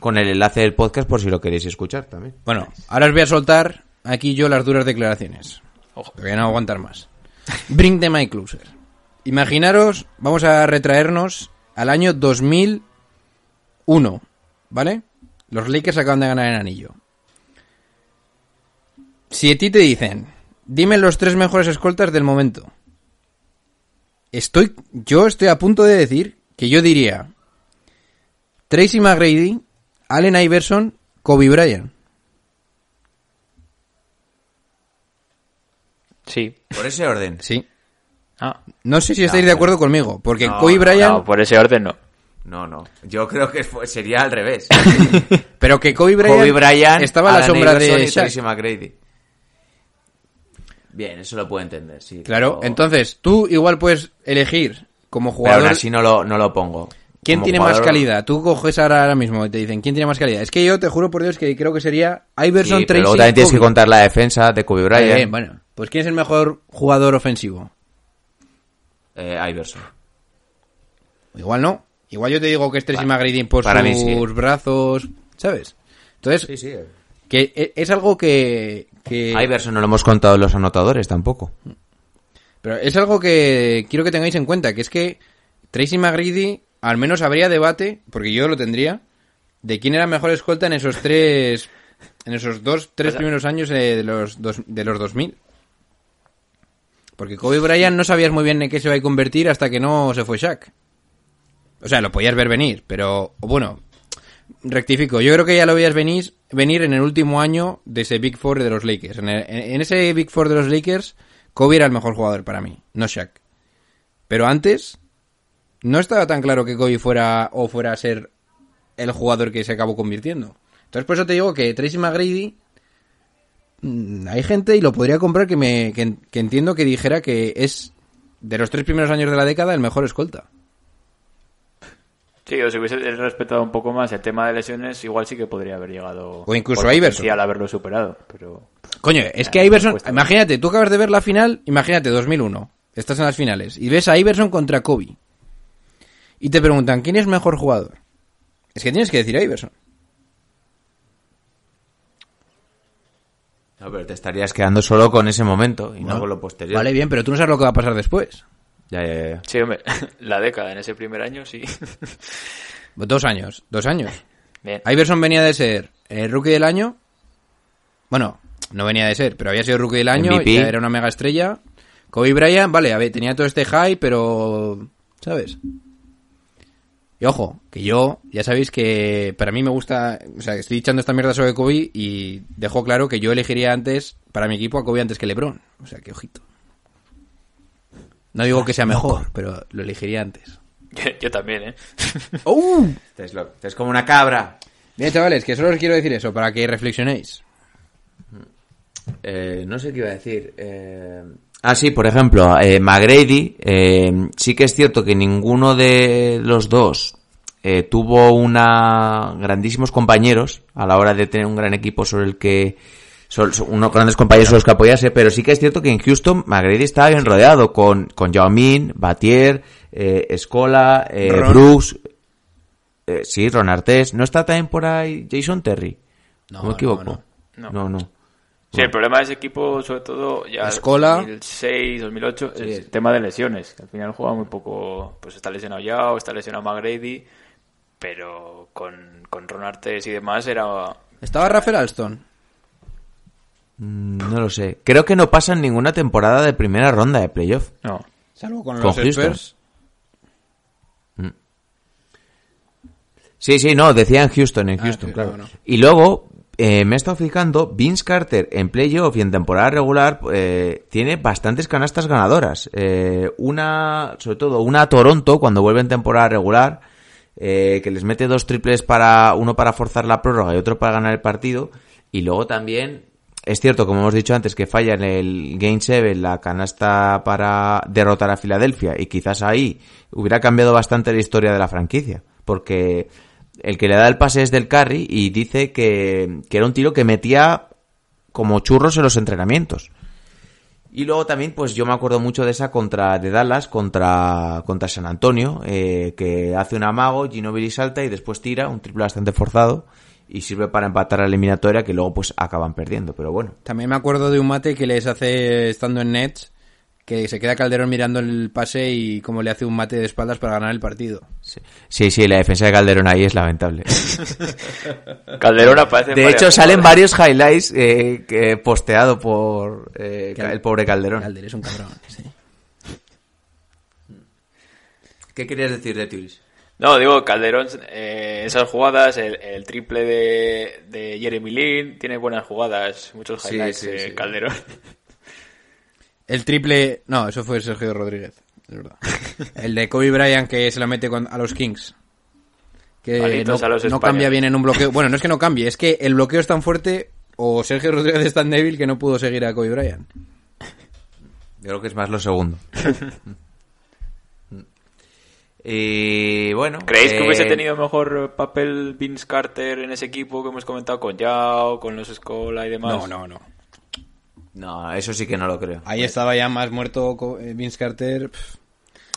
[SPEAKER 2] con el enlace del podcast por si lo queréis escuchar también.
[SPEAKER 4] Bueno, ahora os voy a soltar aquí yo las duras declaraciones. Ojo, que voy a no aguantar más. Bring the my closer. Imaginaros, vamos a retraernos al año 2001, ¿vale? Los Lakers acaban de ganar el anillo. Si a ti te dicen, dime los tres mejores escoltas del momento. estoy, yo estoy a punto de decir que yo diría Tracy McGrady, Allen Iverson, Kobe Bryant.
[SPEAKER 3] Sí.
[SPEAKER 2] Por ese orden.
[SPEAKER 4] Sí.
[SPEAKER 3] Ah,
[SPEAKER 4] No sé si estáis
[SPEAKER 2] No,
[SPEAKER 4] de acuerdo conmigo, porque
[SPEAKER 2] No,
[SPEAKER 4] Kobe Bryant,
[SPEAKER 3] no, por ese orden no.
[SPEAKER 2] No, no. Yo creo que fue- sería al revés.
[SPEAKER 4] pero que Kobe Bryant,
[SPEAKER 2] Kobe Bryant
[SPEAKER 4] estaba a la sombra
[SPEAKER 2] Iverson
[SPEAKER 4] de Shaq.
[SPEAKER 2] McGrady. Bien, eso lo puedo entender, sí.
[SPEAKER 4] Claro,
[SPEAKER 2] pero-
[SPEAKER 4] entonces tú igual puedes elegir como
[SPEAKER 2] Pero
[SPEAKER 4] jugador
[SPEAKER 2] aún así no lo, no lo pongo.
[SPEAKER 4] quién
[SPEAKER 2] Como
[SPEAKER 4] tiene más calidad. Tú coges ahora, ahora mismo y te dicen quién tiene más calidad. Es que yo te juro por Dios que creo que sería Iverson,
[SPEAKER 2] Sí, pero
[SPEAKER 4] Tracy,
[SPEAKER 2] luego también tienes que contar la defensa de Kobe Bryant.
[SPEAKER 4] bien, bueno, pues quién es el mejor jugador ofensivo.
[SPEAKER 2] Eh, Iverson.
[SPEAKER 4] Igual no. Igual yo te digo que es Tracy McGrady por
[SPEAKER 2] para
[SPEAKER 4] sus
[SPEAKER 2] mí sí.
[SPEAKER 4] brazos, ¿sabes? Entonces,
[SPEAKER 2] Sí, sí.
[SPEAKER 4] que e- es algo que, que
[SPEAKER 2] Iverson no lo hemos contado en los anotadores tampoco.
[SPEAKER 4] pero es algo que quiero que tengáis en cuenta, que es que Tracy McGrady al menos habría debate, porque yo lo tendría, de quién era mejor escolta en esos tres en esos dos tres primeros años eh, de los dos, de los 2000. Porque Kobe Bryant no sabías muy bien en qué se va a convertir hasta que no se fue Shaq. O sea, lo podías ver venir, pero bueno, rectifico. Yo creo que ya lo veías venir, venir en el último año de ese Big Four de los Lakers. En, ese Big Four de los Lakers, Kobe era el mejor jugador para mí, no Shaq. Pero antes, no estaba tan claro que Kobe fuera o fuera a ser el jugador que se acabó convirtiendo. Entonces, por eso te digo que Tracy McGrady. mm, Hay gente, y lo podría comprar, que, me, que entiendo que dijera que es de los tres primeros años de la década el mejor escolta.
[SPEAKER 3] Sí, o si hubiese respetado un poco más el tema de lesiones, igual sí que podría haber llegado.
[SPEAKER 4] O incluso
[SPEAKER 3] por
[SPEAKER 4] Iverson.
[SPEAKER 3] potencial haberlo superado, pero.
[SPEAKER 4] Coño, es que Iverson, imagínate, tú acabas de ver la final, imagínate, 2001, estás en las finales, y ves a Iverson contra Kobe. Y te preguntan, ¿quién es mejor jugador? Es que tienes que decir a Iverson.
[SPEAKER 2] No, pero te estarías quedando solo con ese momento y no con lo posterior.
[SPEAKER 4] Vale, bien, pero tú no sabes lo que va a pasar después.
[SPEAKER 2] Ya, ya, ya.
[SPEAKER 3] Sí, hombre, la década en ese primer año sí.
[SPEAKER 4] Dos años, dos años.
[SPEAKER 3] Bien.
[SPEAKER 4] Iverson venía de ser el rookie del año. Bueno, no venía de ser, pero había sido rookie del año,
[SPEAKER 2] MVP.
[SPEAKER 4] ya era una mega estrella. Kobe Bryant, vale, a ver, tenía todo este hype, pero. ¿Sabes? Y ojo, que yo, ya sabéis que para mí me gusta. O sea, estoy echando esta mierda sobre Kobe y dejo claro que yo elegiría antes, para mi equipo, a Kobe antes que LeBron. O sea, que ojito. No digo que sea mejor, pero lo elegiría antes.
[SPEAKER 3] Yo también, ¿eh?
[SPEAKER 4] ¡Uh!
[SPEAKER 2] Este es, lo- este es como una cabra.
[SPEAKER 4] Bien, chavales, que solo os quiero decir eso, para que reflexionéis.
[SPEAKER 2] Eh, no sé qué iba a decir. Eh... Ah, sí, por ejemplo, eh, McGrady, eh, sí que es cierto que ninguno de los dos eh, tuvo una grandísimos compañeros a la hora de tener un gran equipo sobre el que son, son unos grandes compañeros los que apoyarse, pero sí que es cierto que en Houston McGrady estaba bien rodeado con, con Yao Min, Batier, eh, Escola, eh,
[SPEAKER 4] Ron.
[SPEAKER 2] Brooks, eh, sí, Ron Artés. ¿No está también por ahí Jason Terry?
[SPEAKER 4] No,
[SPEAKER 2] ¿No me
[SPEAKER 4] no,
[SPEAKER 2] equivoco?
[SPEAKER 3] no.
[SPEAKER 2] no. no.
[SPEAKER 3] Sí, el problema de ese equipo, sobre todo, ya
[SPEAKER 4] Escola.
[SPEAKER 3] 2006, 2008, es el tema de lesiones. que Al final juega muy poco. Pues está lesionado Yao, está lesionado McGrady, pero con, con Ron Artes y demás era.
[SPEAKER 4] ¿Estaba Rafael Alston?
[SPEAKER 2] Mm, No lo sé. Creo que no pasan ninguna temporada de primera ronda de playoff.
[SPEAKER 3] No.
[SPEAKER 4] Salvo con,
[SPEAKER 2] Con
[SPEAKER 4] los
[SPEAKER 2] Houston.
[SPEAKER 4] Spurs.
[SPEAKER 2] Sí, sí, no, decía en Houston, en
[SPEAKER 4] Ah,
[SPEAKER 2] Houston,
[SPEAKER 4] sí,
[SPEAKER 2] claro. Y luego, eh, me he estado fijando, Vince Carter en playoff y en temporada regular eh, tiene bastantes canastas ganadoras. Eh, una, sobre todo, una a Toronto cuando vuelve en temporada regular, eh, que les mete dos triples para, uno para forzar la prórroga y otro para ganar el partido. Y luego también, es cierto, como hemos dicho antes, que falla en el Game 7 la canasta para derrotar a Filadelfia y quizás ahí hubiera cambiado bastante la historia de la franquicia. Porque el que le da el pase es del Curry y dice que, que era un tiro que metía como churros en los entrenamientos. Y luego también, pues yo me acuerdo mucho de esa contra de Dallas contra, contra San Antonio, eh, que hace un amago, Ginobili salta y después tira, un triple bastante forzado, y sirve para empatar a la eliminatoria que luego pues acaban perdiendo, pero bueno.
[SPEAKER 4] También me acuerdo de un mate que les hace estando en Nets, que se queda Calderón mirando el pase y cómo le hace un mate de espaldas para ganar el partido.
[SPEAKER 2] Sí, sí, sí, la defensa de Calderón ahí es lamentable.
[SPEAKER 3] Calderón aparece en
[SPEAKER 2] De hecho, salen varios highlights eh, que posteado por eh,
[SPEAKER 4] Cal-
[SPEAKER 2] el pobre Calderón.
[SPEAKER 4] Calder es un cabrón, sí.
[SPEAKER 2] ¿Qué querías decir de Turis?
[SPEAKER 3] No, digo, Calderón, eh, esas jugadas, el, el triple de, de Jeremy Lin, tiene buenas jugadas, muchos highlights
[SPEAKER 2] sí,
[SPEAKER 3] de
[SPEAKER 2] sí.
[SPEAKER 3] Calderón.
[SPEAKER 4] El triple... No, eso fue Sergio Rodríguez. Es verdad. El de Kobe Bryant que se lo mete con- a los Kings. Que
[SPEAKER 3] Palitos
[SPEAKER 4] no,
[SPEAKER 3] a los
[SPEAKER 4] no cambia bien en un bloqueo. Bueno, no es que no cambie, es que el bloqueo es tan fuerte o Sergio Rodríguez es tan débil que no pudo seguir a Kobe Bryant.
[SPEAKER 2] Yo creo que es más lo segundo. y bueno.
[SPEAKER 3] ¿Creéis que
[SPEAKER 2] eh,
[SPEAKER 3] hubiese tenido mejor papel Vince Carter en ese equipo que hemos comentado con Yao, con los Escola y demás?
[SPEAKER 4] No, no, no.
[SPEAKER 2] No, eso sí que no lo creo.
[SPEAKER 4] Ahí estaba ya más muerto eh, Vince Carter. Pff.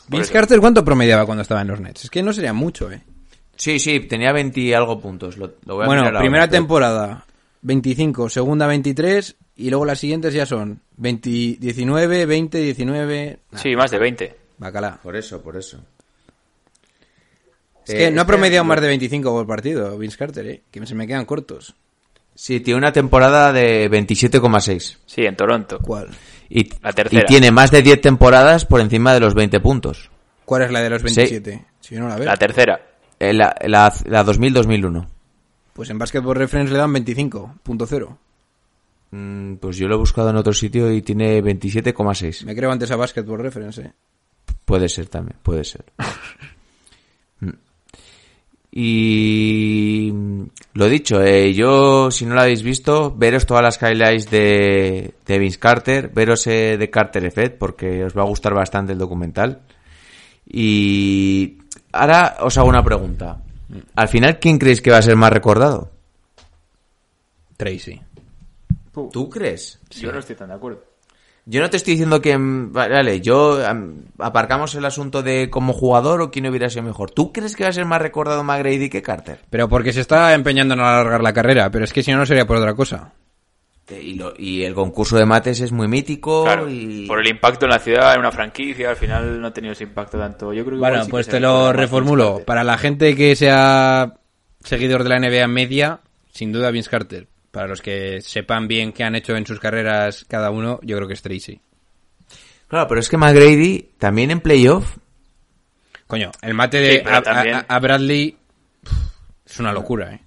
[SPEAKER 4] Vince
[SPEAKER 3] eso.
[SPEAKER 4] Carter, ¿cuánto promediaba cuando estaba en los Nets? Es que no sería mucho, ¿eh?
[SPEAKER 2] Sí, sí, tenía 20 y algo puntos. Lo, lo voy a
[SPEAKER 4] Bueno,
[SPEAKER 2] mirar ahora,
[SPEAKER 4] primera
[SPEAKER 2] pero-
[SPEAKER 4] temporada 25, segunda 23 y luego las siguientes ya son 20, 19, 20, 19... Nah,
[SPEAKER 3] Sí, más de 20.
[SPEAKER 4] Bacala.
[SPEAKER 2] Por eso, por eso.
[SPEAKER 4] Es
[SPEAKER 2] Eh,
[SPEAKER 4] que no ha promediado más de 25 por partido Vince Carter, ¿eh? Que se me quedan cortos.
[SPEAKER 2] Sí, tiene una temporada de 27,6.
[SPEAKER 3] Sí, en Toronto.
[SPEAKER 4] ¿Cuál?
[SPEAKER 2] Y,
[SPEAKER 3] La tercera.
[SPEAKER 2] y tiene más de 10 temporadas por encima de los 20 puntos.
[SPEAKER 4] ¿Cuál es la de los 27? Si yo no la veo.
[SPEAKER 3] La tercera.
[SPEAKER 2] Eh, La, la, la 2000-2001.
[SPEAKER 4] Pues en Basketball Reference le dan 25.0.
[SPEAKER 2] Mm, pues yo lo he buscado en otro sitio y tiene 27,6.
[SPEAKER 4] Me creo antes a Basketball Reference, ¿eh?
[SPEAKER 2] Puede ser también, puede ser. Y mm, lo dicho, eh, yo si no lo habéis visto, veros todas las highlights de, de Vince Carter, veros eh, de Carter Effect, porque os va a gustar bastante el documental. Y ahora os hago una pregunta. Al final, ¿quién creéis que va a ser más recordado?
[SPEAKER 4] Tracy.
[SPEAKER 2] ¿Tú crees?
[SPEAKER 3] Yo no estoy tan de acuerdo.
[SPEAKER 2] Yo no te estoy diciendo que... mm, Vale, yo... am, aparcamos el asunto de como jugador o quién hubiera sido mejor. ¿Tú crees que va a ser más recordado McGrady que Carter?
[SPEAKER 4] Pero porque se está empeñando en alargar la carrera, pero es que si no, no sería por otra cosa.
[SPEAKER 2] Y, lo- y el concurso de mates es muy mítico
[SPEAKER 3] Claro,
[SPEAKER 2] y...
[SPEAKER 3] por el impacto en la ciudad, en una franquicia, al final no ha tenido ese impacto tanto. Yo creo que
[SPEAKER 4] Bueno,
[SPEAKER 3] igual sí que
[SPEAKER 4] pues te lo reformulo. Para la gente que sea seguidor de la NBA media, sin duda Vince Carter. Para los que sepan bien qué han hecho en sus carreras cada uno, yo creo que es Tracy.
[SPEAKER 2] Claro, pero es que McGrady también en playoff...
[SPEAKER 4] Coño, el mate de
[SPEAKER 3] Sí,
[SPEAKER 4] a,
[SPEAKER 3] también-
[SPEAKER 4] a- a Bradley es una locura, ¿eh?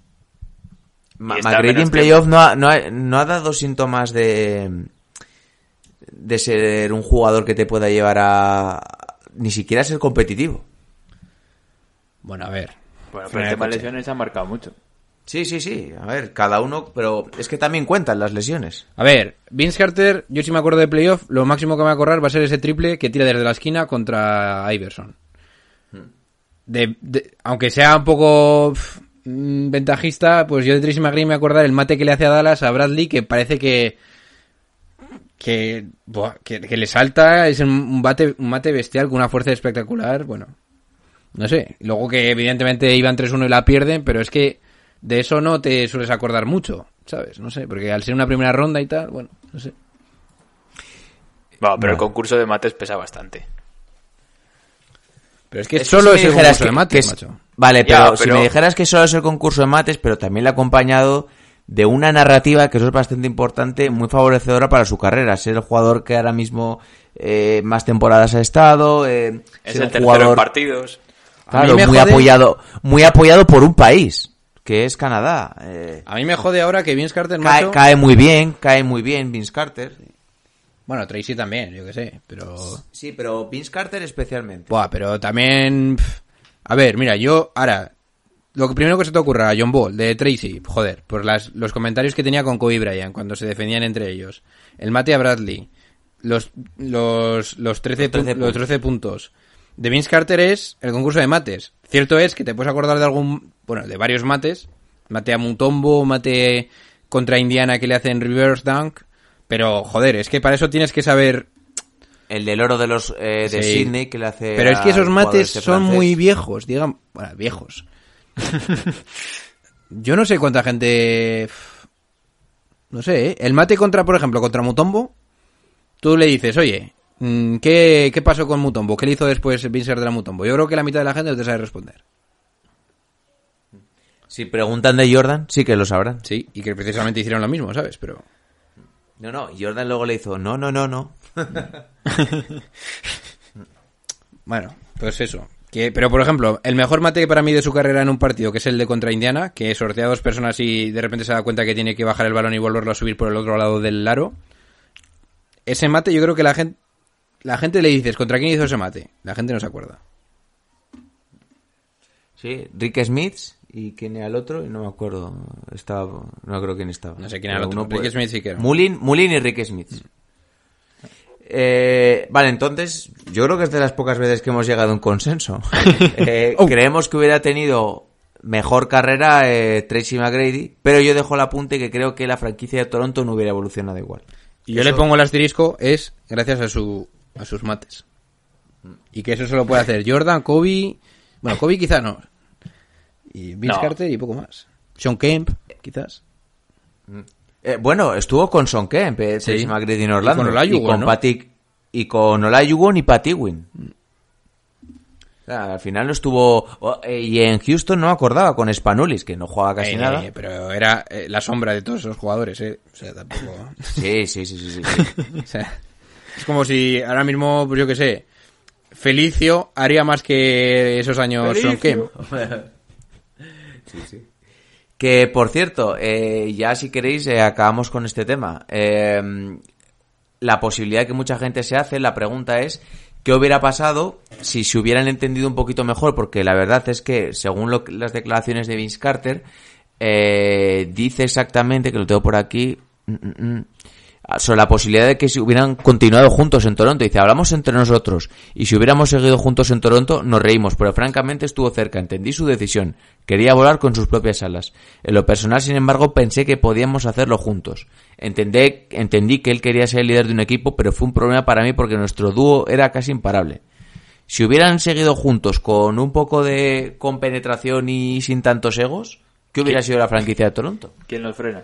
[SPEAKER 2] McGrady en playoff no ha, no, ha, no ha dado síntomas de... De ser un jugador que te pueda llevar a... Ni siquiera a ser competitivo.
[SPEAKER 4] Bueno, a ver.
[SPEAKER 3] Bueno, pero el
[SPEAKER 4] de
[SPEAKER 3] tema de lesiones ha marcado mucho.
[SPEAKER 2] Sí, sí, sí. A ver, cada uno... Pero es que también cuentan las lesiones.
[SPEAKER 4] A ver, Vince Carter, yo sí me acuerdo de playoff, lo máximo que me va a correr va a ser ese triple que tira desde la esquina contra Iverson. De, de- aunque sea un poco mm, ventajista, pues yo de Tracy McGrady me acordar el mate que le hace a Dallas a Bradley, que parece que que, buah, que, que le salta, es un, un bate, un mate bestial con una fuerza espectacular, bueno, no sé. Luego que evidentemente iban 3-1 y la pierden, pero es que de eso no te sueles acordar mucho, ¿sabes? No sé, porque al ser una primera ronda y tal, bueno, no sé.
[SPEAKER 3] Bueno, pero el concurso de mates pesa bastante.
[SPEAKER 4] Pero es que solo
[SPEAKER 2] si
[SPEAKER 4] es el
[SPEAKER 2] dijeras
[SPEAKER 4] concurso de
[SPEAKER 2] que-
[SPEAKER 4] mates,
[SPEAKER 2] que es-
[SPEAKER 4] macho.
[SPEAKER 2] Vale,
[SPEAKER 3] Ya,
[SPEAKER 2] pero, si me dijeras que solo es el concurso de mates, pero también le ha acompañado de una narrativa que eso es bastante importante, muy favorecedora para su carrera. Ser el jugador que ahora mismo eh, más temporadas ha estado, eh,
[SPEAKER 3] Es
[SPEAKER 2] ser
[SPEAKER 3] el tercero
[SPEAKER 2] jugador
[SPEAKER 3] en partidos.
[SPEAKER 2] Claro, muy
[SPEAKER 4] jode-
[SPEAKER 2] apoyado, muy apoyado por un país, que es Canadá. Eh,
[SPEAKER 4] A mí me jode ahora que Vince Carter,
[SPEAKER 2] cae,
[SPEAKER 4] macho...
[SPEAKER 2] cae muy bien, cae muy bien Vince Carter.
[SPEAKER 4] Bueno, Tracy también, yo qué sé, pero...
[SPEAKER 2] Sí, pero Vince Carter especialmente.
[SPEAKER 4] Buah, pero también... A ver, mira, yo ahora... Lo que primero que se te ocurra a John Ball, de Tracy, joder, por las, los comentarios que tenía con Kobe Bryant cuando se defendían entre ellos. El mate a Bradley. Los, los, los, 13,
[SPEAKER 2] Los 13
[SPEAKER 4] pu- los 13 puntos. De Vince Carter es el concurso de mates. Cierto es que te puedes acordar de algún... Bueno, de varios mates. Mate a Mutombo, mate contra Indiana que le hacen reverse dunk. Pero, joder, es que para eso tienes que saber
[SPEAKER 2] El del oro de los eh, de
[SPEAKER 4] Sí.
[SPEAKER 2] Sydney que le hace.
[SPEAKER 4] Pero es que esos mates son muy viejos, digamos. Bueno, viejos. Yo no sé cuánta gente. No sé, ¿eh? El mate contra, por ejemplo, contra Mutombo. Tú le dices, oye, ¿qué, qué pasó con Mutombo? ¿Qué le hizo después Vincent de la Mutombo? Yo creo que la mitad de la gente no te sabe responder.
[SPEAKER 2] Si preguntan de Jordan, sí que lo sabrán.
[SPEAKER 4] Sí, y que precisamente hicieron lo mismo, ¿sabes? Pero.
[SPEAKER 2] No, no, Jordan luego le hizo, no, no, no, no.
[SPEAKER 4] Bueno, pues eso. Que, pero, por ejemplo, el mejor mate para mí de su carrera en un partido, que es el de contra Indiana, que sortea a dos personas y de repente se da cuenta que tiene que bajar el balón y volverlo a subir por el otro lado del aro. Ese mate, yo creo que la gente, la gente le dices, ¿contra quién hizo ese mate? La gente no se acuerda.
[SPEAKER 2] Sí, Rick Smith y quién era el otro, y no me acuerdo. Estaba, no creo quién estaba.
[SPEAKER 4] No sé quién era el otro. Rick Smith sí que era.
[SPEAKER 2] Mullin, Mullin y Rick Smith. Eh, vale, entonces, yo creo que es de las pocas veces que hemos llegado a un consenso. Eh,
[SPEAKER 4] Oh.
[SPEAKER 2] Creemos que hubiera tenido mejor carrera eh, Tracy McGrady, pero yo dejo el apunte que creo que la franquicia de Toronto no hubiera evolucionado igual.
[SPEAKER 4] Y yo le pongo el asterisco es gracias a su a sus mates. Y que eso se lo puede hacer Jordan, Kobe, bueno, Kobe quizá no. Y Vince
[SPEAKER 3] No.
[SPEAKER 4] Carter y poco más. Sean Kemp, quizás.
[SPEAKER 2] Eh, bueno, estuvo con Son Kemp, eh,
[SPEAKER 4] Sí.
[SPEAKER 2] En Orlando.
[SPEAKER 4] Y con Olajuwon,
[SPEAKER 2] con
[SPEAKER 4] ¿no?
[SPEAKER 2] Patrick- y con Olajuwon y Pat Ewing. O sea, al final no estuvo... oh, eh, y en Houston no acordaba con Spanulis, que no jugaba casi
[SPEAKER 4] Eh,
[SPEAKER 2] nada.
[SPEAKER 4] pero era la sombra de todos esos jugadores, eh. O sea, tampoco.
[SPEAKER 2] Sí, sí, sí, sí, sí, sí.
[SPEAKER 4] o sea, es como si ahora mismo, pues yo qué sé, Felicio haría más que esos años Sean Kemp.
[SPEAKER 2] Que, por cierto, eh, ya si queréis, eh, acabamos con este tema. Eh, la posibilidad que mucha gente se hace, la pregunta es, ¿qué hubiera pasado si se hubieran entendido un poquito mejor? Porque la verdad es que, según lo que- las declaraciones de Vince Carter, eh, dice exactamente, que lo tengo por aquí, mm, mm, mm, sobre la posibilidad de que si hubieran continuado juntos en Toronto. Dice, hablamos entre nosotros y si hubiéramos seguido juntos en Toronto nos reímos, pero francamente estuvo cerca, entendí su decisión. Quería volar con sus propias alas. En lo personal, sin embargo, pensé que podíamos hacerlo juntos. Entendé, entendí que él quería ser el líder de un equipo, pero fue un problema para mí porque nuestro dúo era casi imparable. Si hubieran seguido juntos con un poco de compenetración y sin tantos egos, ¿qué hubiera sido la franquicia de Toronto?
[SPEAKER 3] ¿Quién los frena?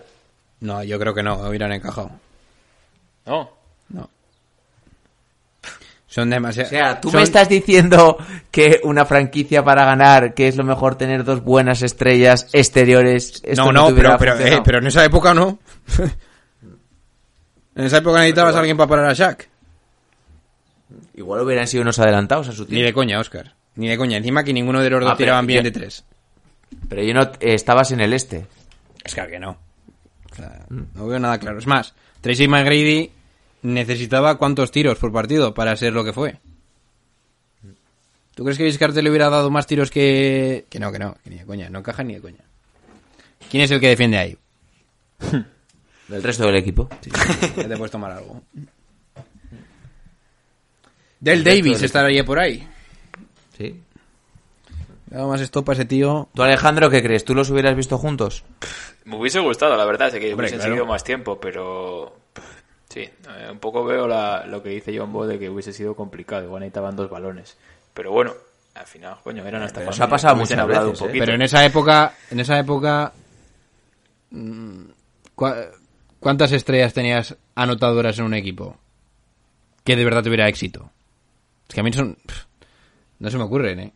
[SPEAKER 4] No, yo creo que no, hubieran encajado.
[SPEAKER 3] No.
[SPEAKER 4] No. Son demasiado.
[SPEAKER 2] O sea, tú
[SPEAKER 4] son-
[SPEAKER 2] me estás diciendo que una franquicia para ganar, que es lo mejor tener dos buenas estrellas exteriores. esto
[SPEAKER 4] No, no,
[SPEAKER 2] hubiera
[SPEAKER 4] pero, pero, eh, pero en esa época no. en esa época necesitabas a alguien para parar a Shaq.
[SPEAKER 2] Igual hubieran sido unos adelantados a su
[SPEAKER 4] Ni
[SPEAKER 2] tiempo.
[SPEAKER 4] de coña, Oscar. Ni de coña. Encima que ninguno de los dos
[SPEAKER 2] Ah,
[SPEAKER 4] tiraban bien
[SPEAKER 2] yo-
[SPEAKER 4] de tres.
[SPEAKER 2] Pero yo no eh, estabas en el este.
[SPEAKER 4] Es claro que no. O sea, no veo nada claro. Es más, Tracy McGrady necesitaba cuántos tiros por partido para ser lo que fue. ¿Tú crees que Carter le hubiera dado más tiros que... Que no, que no, que ni de coña. No encaja ni de coña. ¿Quién es el que defiende ahí?
[SPEAKER 2] Del resto del equipo.
[SPEAKER 4] Ya te puedes tomar algo. Del Davis estaría por ahí.
[SPEAKER 2] Sí.
[SPEAKER 4] Nada más estopa ese tío.
[SPEAKER 2] ¿Tú, Alejandro, qué crees? ¿Tú los hubieras visto juntos?
[SPEAKER 3] Me hubiese gustado, la verdad, sé que
[SPEAKER 4] Hombre,
[SPEAKER 3] hubiesen
[SPEAKER 4] claro.
[SPEAKER 3] seguido más tiempo, pero sí, eh, un poco veo la- lo que dice John Bo de que hubiese sido complicado, igual necesitaban dos balones. Pero bueno, al final, coño, eran hasta
[SPEAKER 2] Pero eso ha pasado muchas
[SPEAKER 3] hablado
[SPEAKER 2] veces,
[SPEAKER 3] un
[SPEAKER 2] ¿eh?
[SPEAKER 3] poquito.
[SPEAKER 4] Pero en esa época, en esa época, mm, ¿cuá- ¿cuántas estrellas tenías anotadoras en un equipo? Que de verdad tuviera éxito. Es que a mí son, no se me ocurren, ¿eh?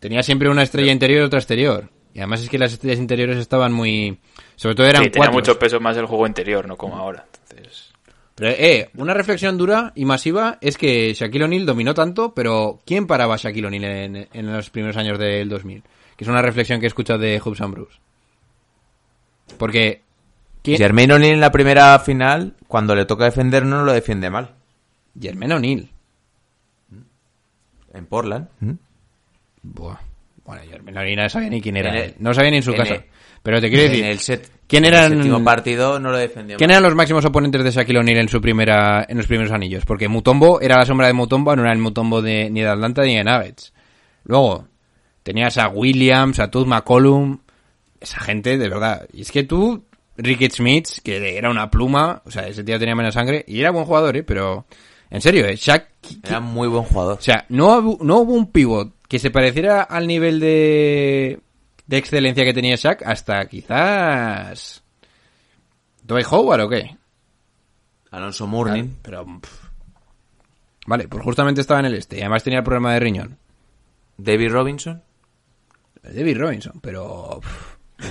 [SPEAKER 4] Tenía siempre una estrella interior y otra exterior. Y además es que las estrellas interiores estaban muy... Sobre todo eran
[SPEAKER 3] Sí, tenía
[SPEAKER 4] cuatro.
[SPEAKER 3] mucho peso más el juego interior, no como ahora. Entonces,
[SPEAKER 4] Pero, eh, una reflexión dura y masiva es que Shaquille O'Neal dominó tanto, pero ¿quién paraba a Shaquille O'Neal en, en los primeros años del 2000? Que es una reflexión que he escuchado de Hoops and Bruce. Porque... ¿quién?
[SPEAKER 2] Jermaine O'Neal en la primera final, cuando le toca defender, no lo defiende mal.
[SPEAKER 4] Jermaine O'Neal.
[SPEAKER 2] En Portland.
[SPEAKER 4] Buah. Bueno, Jermaine O'Neal no sabía ni quién era.
[SPEAKER 2] El-
[SPEAKER 4] él. no sabía ni en su
[SPEAKER 2] en
[SPEAKER 4] casa.
[SPEAKER 2] el-
[SPEAKER 4] pero te quiero decir...
[SPEAKER 2] En el set.
[SPEAKER 4] ¿Quién eran-
[SPEAKER 2] el séptimo partido no lo defendió
[SPEAKER 4] ¿Quién eran los máximos oponentes de Shaquille O'Neal en su primera, en los primeros anillos? Porque Mutombo era la sombra de Mutombo, no era el Mutombo de, ni de Atlanta ni de Nuggets. Luego, tenías a Williams, a Tooth McCollum, esa gente, de verdad. Y es que tú, Ricky Smith, que era una pluma, o sea, ese tío tenía menos sangre, y era buen jugador, ¿eh? Pero, en serio, ¿eh? Shaq,
[SPEAKER 2] Era muy buen jugador.
[SPEAKER 4] o sea, no, no hubo un pivot que se pareciera al nivel de, de excelencia que tenía Shaq hasta quizás... ¿Dwight Howard o qué?
[SPEAKER 2] Alonso Mourning.
[SPEAKER 4] Pero. pff. Vale, pues justamente estaba en el este y además tenía el problema de riñón.
[SPEAKER 2] David Robinson.
[SPEAKER 4] David Robinson, pero. pff.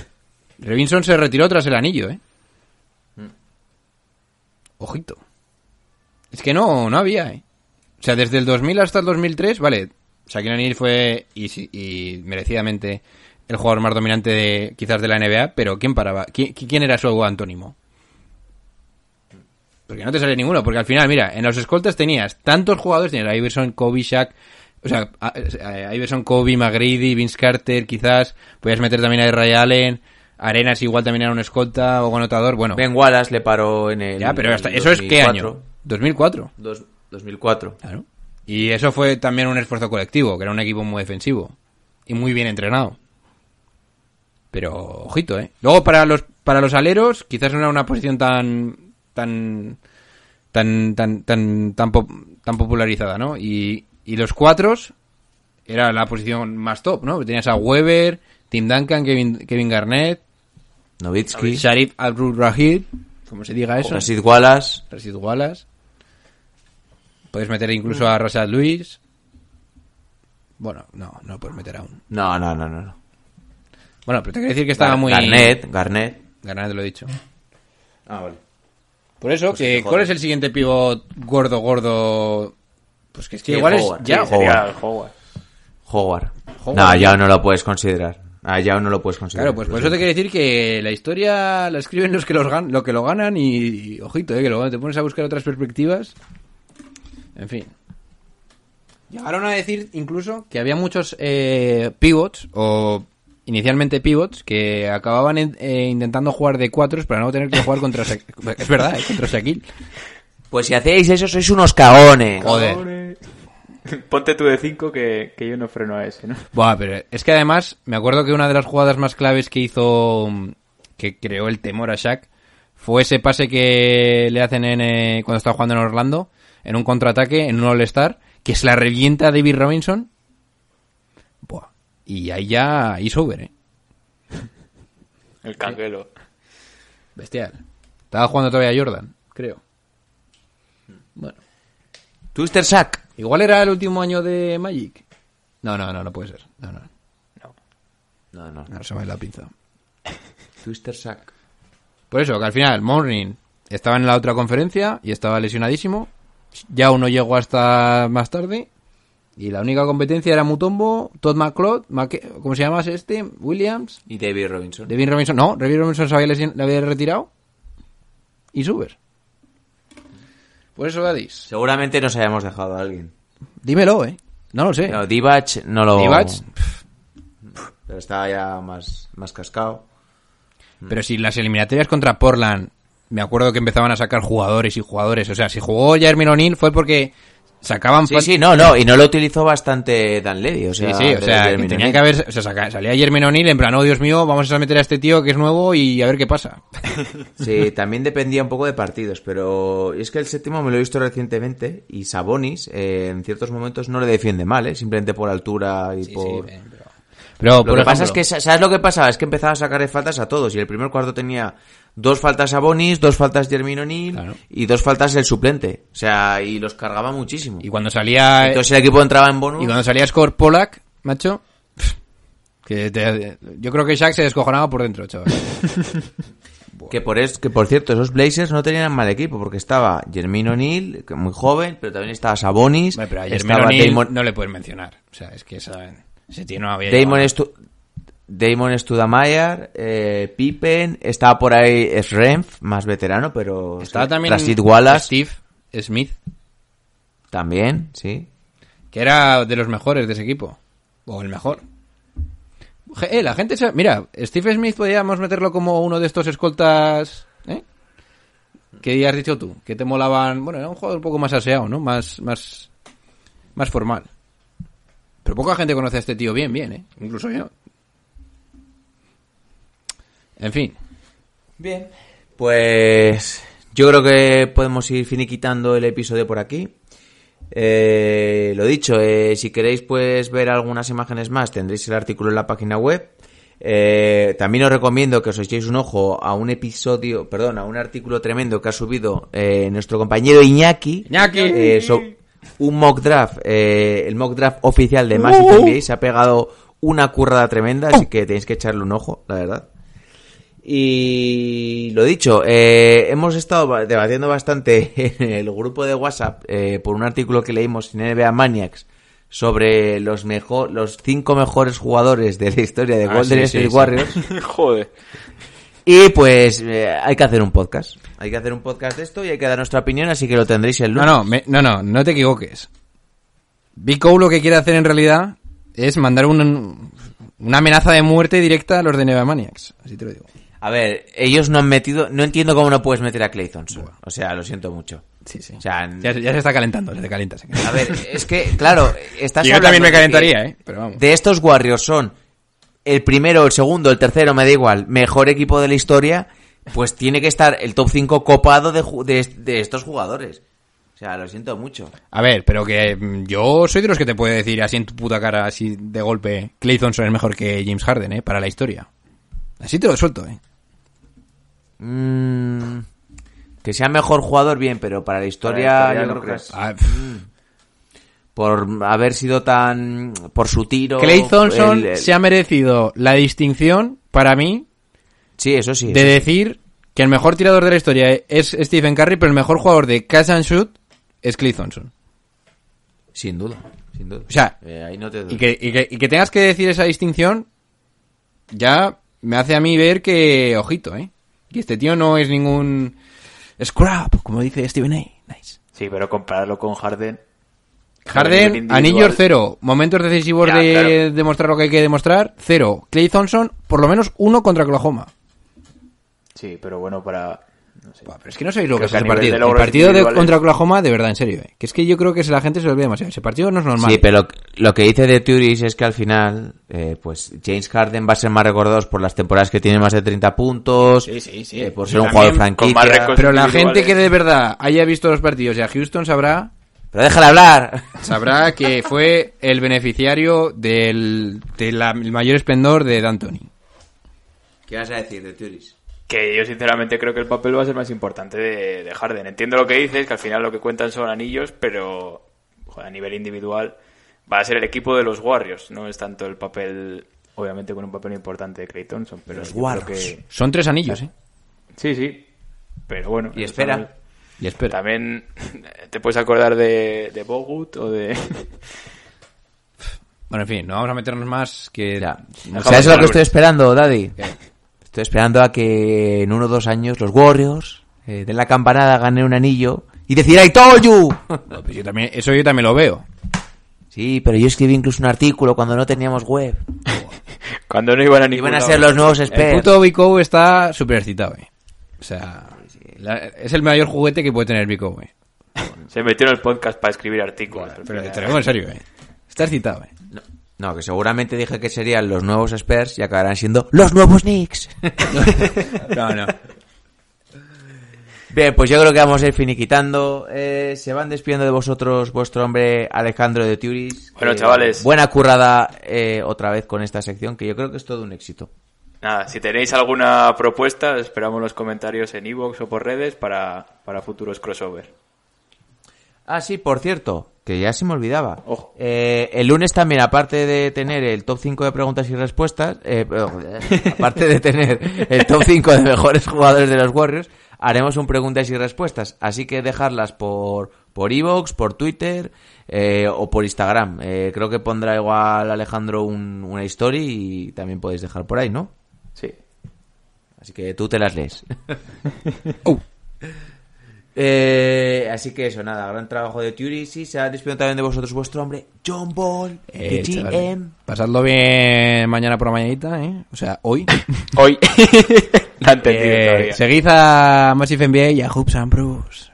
[SPEAKER 4] Robinson se retiró tras el anillo, ¿eh? Ojito. Es que no, no había, ¿eh? O sea, desde el 2000 hasta el 2003, vale. Shaquille O'Neal fue, y merecidamente, el jugador más dominante de, quizás de la NBA, pero ¿quién paraba? ¿Qui- ¿Quién, era su antónimo? Porque no te sale ninguno, porque al final, mira, en los escoltas tenías tantos jugadores, tenías a Iverson, Kobe, Shaq, o sea, a- a- Iverson, Kobe, McGrady, Vince Carter, quizás, podías meter también a Ray Allen, Arenas igual también era un escolta o anotador, bueno,
[SPEAKER 2] Ben Wallace le paró en el.
[SPEAKER 4] ya, pero hasta,
[SPEAKER 2] el
[SPEAKER 4] ¿eso es qué
[SPEAKER 2] 2004.
[SPEAKER 4] año? 2004.
[SPEAKER 2] Dos- 2004.
[SPEAKER 4] Claro. Y eso fue también un esfuerzo colectivo, que era un equipo muy defensivo y muy bien entrenado. Pero ojito, ¿eh? Luego para los para los aleros quizás no era una posición tan tan tan tan tan tan, pop- tan popularizada, ¿no? Y, y los cuatros era la posición más top, ¿no? Tenías a Weber, Tim Duncan, Kevin Kevin Garnett,
[SPEAKER 2] Nowitzki.
[SPEAKER 4] Sharif Abdul-Rahid, como se diga eso.
[SPEAKER 2] Rashid Wallace.
[SPEAKER 4] Rashid Wallace. Puedes meter incluso a Rashad Luis. Bueno, no, no puedes meter aún.
[SPEAKER 2] No, no, no, no. No.
[SPEAKER 4] Bueno, pero te quiero decir que estaba
[SPEAKER 2] Gar-
[SPEAKER 4] muy...
[SPEAKER 2] Garnett. Garnett,
[SPEAKER 4] te lo he dicho.
[SPEAKER 2] Ah, vale.
[SPEAKER 4] Por eso, que,
[SPEAKER 2] te
[SPEAKER 4] ¿cuál es el siguiente pivot gordo, gordo? Pues que es que
[SPEAKER 2] Sí,
[SPEAKER 4] igual
[SPEAKER 2] Howard,
[SPEAKER 4] es... Ya,
[SPEAKER 2] sí, Howard.
[SPEAKER 3] Howard.
[SPEAKER 2] Howard.
[SPEAKER 4] Howard.
[SPEAKER 2] No, ya no lo puedes considerar. Ah, ya no lo puedes considerar.
[SPEAKER 4] Claro, pues por eso te quiero decir que la historia la escriben los que los gan lo que lo ganan y, y ojito, eh, que luego te pones a buscar otras perspectivas. En fin. Llegaron a decir incluso que había muchos eh, pivots o inicialmente pivots que acababan en- eh, intentando jugar de cuatros para no tener que jugar contra Sha- es verdad, eh, contra Shaquille.
[SPEAKER 2] Pues si hacéis eso, sois unos cagones.
[SPEAKER 4] Joder.
[SPEAKER 3] Ponte tú de 5 que, que yo no freno a ese, ¿no?
[SPEAKER 4] Buah, pero es que además me acuerdo que una de las jugadas más claves que hizo, que creó el temor a Shaq, fue ese pase que le hacen en, eh, cuando está jugando en Orlando, en un contraataque, en un All-Star, que se la revienta a David Robinson. Y ahí ya hizo over, eh.
[SPEAKER 3] El canguelo.
[SPEAKER 4] Bestial. Estaba jugando todavía Jordan, creo. Bueno.
[SPEAKER 2] Twister Sack.
[SPEAKER 4] Igual era el último año de Magic. No, no, no, no puede ser. No, no.
[SPEAKER 2] No, no.
[SPEAKER 4] Ahora se me la pinza.
[SPEAKER 2] Twister Sack.
[SPEAKER 4] Por eso, que al final, Morning estaba en la otra conferencia y estaba lesionadísimo. Ya uno llegó hasta más tarde. Y la única competencia era Mutombo, Todd McCloud, ¿cómo se llama este? Williams,
[SPEAKER 2] Y David Robinson.
[SPEAKER 4] Devin Robinson. No, Devin Robinson se había, lesion- le había retirado. Y Suber. Por eso, Gadis.
[SPEAKER 2] Seguramente nos hayamos dejado a alguien.
[SPEAKER 4] Dímelo, eh. No lo sé.
[SPEAKER 2] No, Divac no lo...
[SPEAKER 4] Divac,
[SPEAKER 2] Pero estaba ya más, más cascado.
[SPEAKER 4] Pero si las eliminatorias contra Portland, me acuerdo que empezaban a sacar jugadores y jugadores. O sea, si jugó Jeremy O'Neal fue porque sacaban
[SPEAKER 2] Sí, sí, no, no. Y no lo utilizó bastante Dan Levy. O sea,
[SPEAKER 4] sí, sí, o sea, que tenían que haber, o sea, saca- salía Jeremy O'Neal en plan, oh Dios mío, vamos a meter a este tío que es nuevo y a ver qué pasa.
[SPEAKER 2] Sí, también dependía un poco de partidos, pero es que el séptimo me lo he visto recientemente y Sabonis eh, en ciertos momentos no le defiende mal, ¿eh? simplemente por altura y por...
[SPEAKER 4] Pero,
[SPEAKER 2] Lo
[SPEAKER 4] por
[SPEAKER 2] que pasa es que, ¿sabes lo que pasaba? Es que empezaba a sacarle faltas a todos y el primer cuarto tenía dos faltas a Bonis, dos faltas Jeremy O'Neal
[SPEAKER 4] Claro.
[SPEAKER 2] y dos faltas el suplente. O sea, y los cargaba muchísimo.
[SPEAKER 4] y cuando salía,
[SPEAKER 2] Entonces el equipo entraba en bonus.
[SPEAKER 4] y cuando salía Score Polak, macho, que te- yo creo que Shaq se descojonaba por dentro, chaval.
[SPEAKER 2] Que por, es, que por cierto, esos Blazers no tenían mal equipo, porque estaba Jermaine O'Neal, que muy joven, pero también estaba Sabonis,
[SPEAKER 4] Hombre, pero a
[SPEAKER 2] Damon,
[SPEAKER 4] no le puedes mencionar. O sea, es que esa, ese tío no había
[SPEAKER 2] Damon. Stu- Damon Studamayer, eh, Pippen, estaba por ahí Sremf, más veterano, pero
[SPEAKER 4] Estaba también
[SPEAKER 2] Rashid Wallace
[SPEAKER 4] Steve Smith,
[SPEAKER 2] también, sí.
[SPEAKER 4] que era de los mejores de ese equipo. O el mejor. Eh, la gente se... Mira, Steve Smith podríamos meterlo como uno de estos escoltas... ¿eh? ¿Qué has dicho tú? Que te molaban... Bueno, era un jugador un poco más aseado, ¿no? Más, más, más formal. Pero poca gente conoce a este tío bien, bien, ¿eh? Incluso yo. En fin.
[SPEAKER 2] Bien. Pues yo creo que podemos ir finiquitando el episodio por aquí. Eh, lo dicho, eh, si queréis pues ver algunas imágenes más, tendréis el artículo en la página web. Eh, también os recomiendo que os echéis un ojo a un episodio, perdón, a un artículo tremendo que ha subido eh, nuestro compañero Iñaki.
[SPEAKER 4] Iñaki.
[SPEAKER 2] Eh, so- un mock draft, eh, el mock draft oficial de Massive NBA. Se ha pegado una currada tremenda, así que tenéis que echarle un ojo, la verdad. Y lo dicho, eh, hemos estado ba- debatiendo bastante en el grupo de WhatsApp eh, por un artículo que leímos en NBA Maniacs sobre los mejor, los cinco mejores jugadores de la historia de
[SPEAKER 4] Ah,
[SPEAKER 2] Golden
[SPEAKER 4] sí,
[SPEAKER 2] State
[SPEAKER 4] sí, sí.
[SPEAKER 2] Warriors.
[SPEAKER 3] Joder.
[SPEAKER 2] Y pues eh, hay que hacer un podcast. Hay que hacer un podcast de esto y hay que dar nuestra opinión, así que lo tendréis el
[SPEAKER 4] No,
[SPEAKER 2] lunes.
[SPEAKER 4] no, me- no, no, no te equivoques. Big Cole lo que quiere hacer en realidad es mandar un- una amenaza de muerte directa a los de Nevamaniacs. Así te lo digo.
[SPEAKER 2] A ver, ellos no han metido, no entiendo cómo no puedes meter a Clay Thompson. O sea, lo siento mucho.
[SPEAKER 4] Sí, sí.
[SPEAKER 2] O sea,
[SPEAKER 4] Ya, se- ya se está calentando, se te calienta. se
[SPEAKER 2] a ver, es que, claro, estás
[SPEAKER 4] yo también me calentaría, ¿eh? Pero vamos.
[SPEAKER 2] De estos Warriors son el primero, el segundo, el tercero, me da igual, mejor equipo de la historia, pues tiene que estar el top 5 copado de, de estos jugadores. O sea, lo siento mucho.
[SPEAKER 4] A ver, pero que mm, yo soy de los que te puede decir así en tu puta cara, así de golpe, Clay Thompson es mejor que James Harden, ¿eh? Para la historia. Así te lo suelto, ¿eh?
[SPEAKER 2] Mm, que sea mejor jugador, bien, pero para la historia,
[SPEAKER 3] Para la historia
[SPEAKER 2] yo
[SPEAKER 3] no
[SPEAKER 2] creo que
[SPEAKER 3] crees.
[SPEAKER 2] es-
[SPEAKER 4] Ah, pff.
[SPEAKER 2] por haber sido tan... por su tiro...
[SPEAKER 4] Clay Thompson
[SPEAKER 2] el- el-
[SPEAKER 4] se ha merecido la distinción, para mí,
[SPEAKER 2] Sí, eso sí.
[SPEAKER 4] de
[SPEAKER 2] eso sí.
[SPEAKER 4] decir que el mejor tirador de la historia es Stephen Curry, pero el mejor jugador de catch and shoot es Clay Thompson.
[SPEAKER 2] Sin duda, sin duda.
[SPEAKER 4] O sea,
[SPEAKER 2] Eh, ahí no te
[SPEAKER 4] Y que, y, que, y que tengas que decir esa distinción, ya me hace a mí ver que, ojito, ¿eh? Que este tío no es ningún scrap, como dice Steven A. Nice.
[SPEAKER 3] Sí, pero compararlo con Harden.
[SPEAKER 4] Harden, anillos cero, momentos decisivos
[SPEAKER 3] Ya,
[SPEAKER 4] de
[SPEAKER 3] claro.
[SPEAKER 4] demostrar lo que hay que demostrar, cero. Clay Thompson, por lo menos uno contra Oklahoma.
[SPEAKER 3] Sí, pero bueno, para. No sé.
[SPEAKER 4] Buah, pero es que no sabéis lo
[SPEAKER 3] Creo
[SPEAKER 4] que es ese partido.
[SPEAKER 3] de
[SPEAKER 4] El partido de, contra Oklahoma, de verdad, en serio, ¿eh? Que es que yo creo que la gente se lo olvida demasiado. Ese partido no es normal.
[SPEAKER 2] Sí, pero lo que dice de Turis es que al final, eh, pues James Harden va a ser más recordado por las temporadas que tiene más de 30 puntos,
[SPEAKER 4] Sí, sí, sí.
[SPEAKER 2] eh, por ser un jugador franquicia.
[SPEAKER 4] Pero la gente que de verdad haya visto los partidos y a Houston sabrá
[SPEAKER 2] Pero déjale hablar.
[SPEAKER 4] sabrá que fue el beneficiario del, del mayor esplendor de D'Antoni.
[SPEAKER 2] ¿Qué vas a decir de Turis?
[SPEAKER 3] Que yo sinceramente creo que el papel va a ser más importante de, de Harden. Entiendo lo que dices, que al final lo que cuentan son anillos, pero joder, a nivel individual va a ser el equipo de los Warriors. No es tanto el papel, obviamente con un papel importante de Clay Thompson, pero
[SPEAKER 2] Los Warriors.
[SPEAKER 3] que
[SPEAKER 4] Son tres anillos, ¿eh?
[SPEAKER 3] sí, sí. Pero bueno.
[SPEAKER 2] Y
[SPEAKER 3] eso
[SPEAKER 2] espera.
[SPEAKER 3] también-
[SPEAKER 4] Y espera.
[SPEAKER 3] También te puedes acordar de, de Bogut o de...
[SPEAKER 4] Bueno, en fin, no vamos a meternos más que...
[SPEAKER 2] Ya.
[SPEAKER 4] Nos
[SPEAKER 2] ¿Sabes lo
[SPEAKER 4] vamos
[SPEAKER 2] que
[SPEAKER 4] a-
[SPEAKER 2] estoy esperando, Daddy?
[SPEAKER 4] ¿Qué?
[SPEAKER 2] Estoy esperando a que en uno o dos años los Warriors eh, den la campanada, ganen un anillo y decir ¡I told you!
[SPEAKER 4] No, pues yo también, eso yo también lo veo.
[SPEAKER 2] Sí, pero yo escribí incluso un artículo cuando no teníamos web.
[SPEAKER 3] Cuando no iban a ningún
[SPEAKER 2] Iban a ser los nuevos
[SPEAKER 4] El
[SPEAKER 2] experts.
[SPEAKER 4] puto Vico está súper excitado, eh. O sea, la- es el mayor juguete que puede tener Vico, eh.
[SPEAKER 3] Se metió en el podcast para escribir artículos. al
[SPEAKER 4] Pero te lo digo en serio, eh. Está excitado, eh.
[SPEAKER 2] No, que seguramente dije que serían los nuevos Spurs y acabarán siendo los nuevos Knicks.
[SPEAKER 4] No, no.
[SPEAKER 2] Bien, pues yo creo que vamos a ir finiquitando. Eh, se van despidiendo de vosotros vuestro hombre Alejandro de Turis.
[SPEAKER 3] Bueno,
[SPEAKER 2] Eh,
[SPEAKER 3] chavales.
[SPEAKER 2] Buena currada eh, otra vez con esta sección, que yo creo que es todo un éxito.
[SPEAKER 3] Nada, si tenéis alguna propuesta, esperamos los comentarios en iVoox o por redes para, para futuros crossover.
[SPEAKER 2] Ah, sí, por cierto, que ya se me olvidaba.
[SPEAKER 3] Ojo.
[SPEAKER 2] Eh, el lunes también, aparte de tener el top 5 de preguntas y respuestas, eh, aparte de tener el top 5 de mejores jugadores de los Warriors, haremos un preguntas y respuestas. Así que dejarlas por por iVoox, por Twitter eh, o por Instagram. Eh, creo que pondrá igual Alejandro un- una story y también podéis dejar por ahí, ¿no?
[SPEAKER 3] Sí.
[SPEAKER 2] Así que tú te las lees.
[SPEAKER 4] Uh.
[SPEAKER 2] Eh, así que eso, nada, gran trabajo de Turis y se ha despedido también de vosotros vuestro hombre, John Ball, de
[SPEAKER 4] Eh, chavales,
[SPEAKER 2] GM.
[SPEAKER 4] Pasadlo bien mañana por la mañanita, ¿eh? O sea, hoy.
[SPEAKER 3] Hoy. Entendido
[SPEAKER 4] Eh,
[SPEAKER 3] todavía.
[SPEAKER 4] seguid a Massive NBA y a Hoops and Bruce.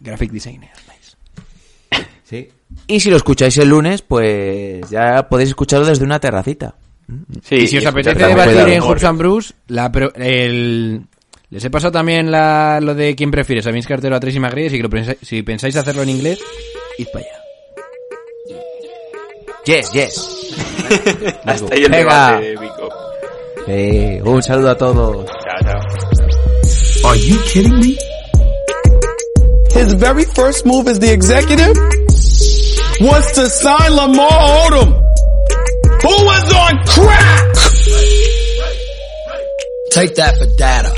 [SPEAKER 4] Graphic designer. Nice.
[SPEAKER 2] Sí. Y si lo escucháis el lunes, pues ya podéis escucharlo desde una terracita.
[SPEAKER 3] Sí,
[SPEAKER 4] y si os apetece debatir en Hoops and Bruce, la el... les he pasado también la, lo de quién prefieres, a Vince Carter o a Tracy McGrady, así que lo pensáis- si pensáis hacerlo en inglés, id para allá.
[SPEAKER 2] Yes, yes.
[SPEAKER 3] Hasta ahí el
[SPEAKER 2] Venga.
[SPEAKER 3] debate de Vico.
[SPEAKER 2] Eh, un saludo a todos.
[SPEAKER 3] Chao, chao.
[SPEAKER 5] Are you kidding me?
[SPEAKER 7] His very first move as the executive was to sign Lamar Odom, who was on crack.
[SPEAKER 8] Take that for data.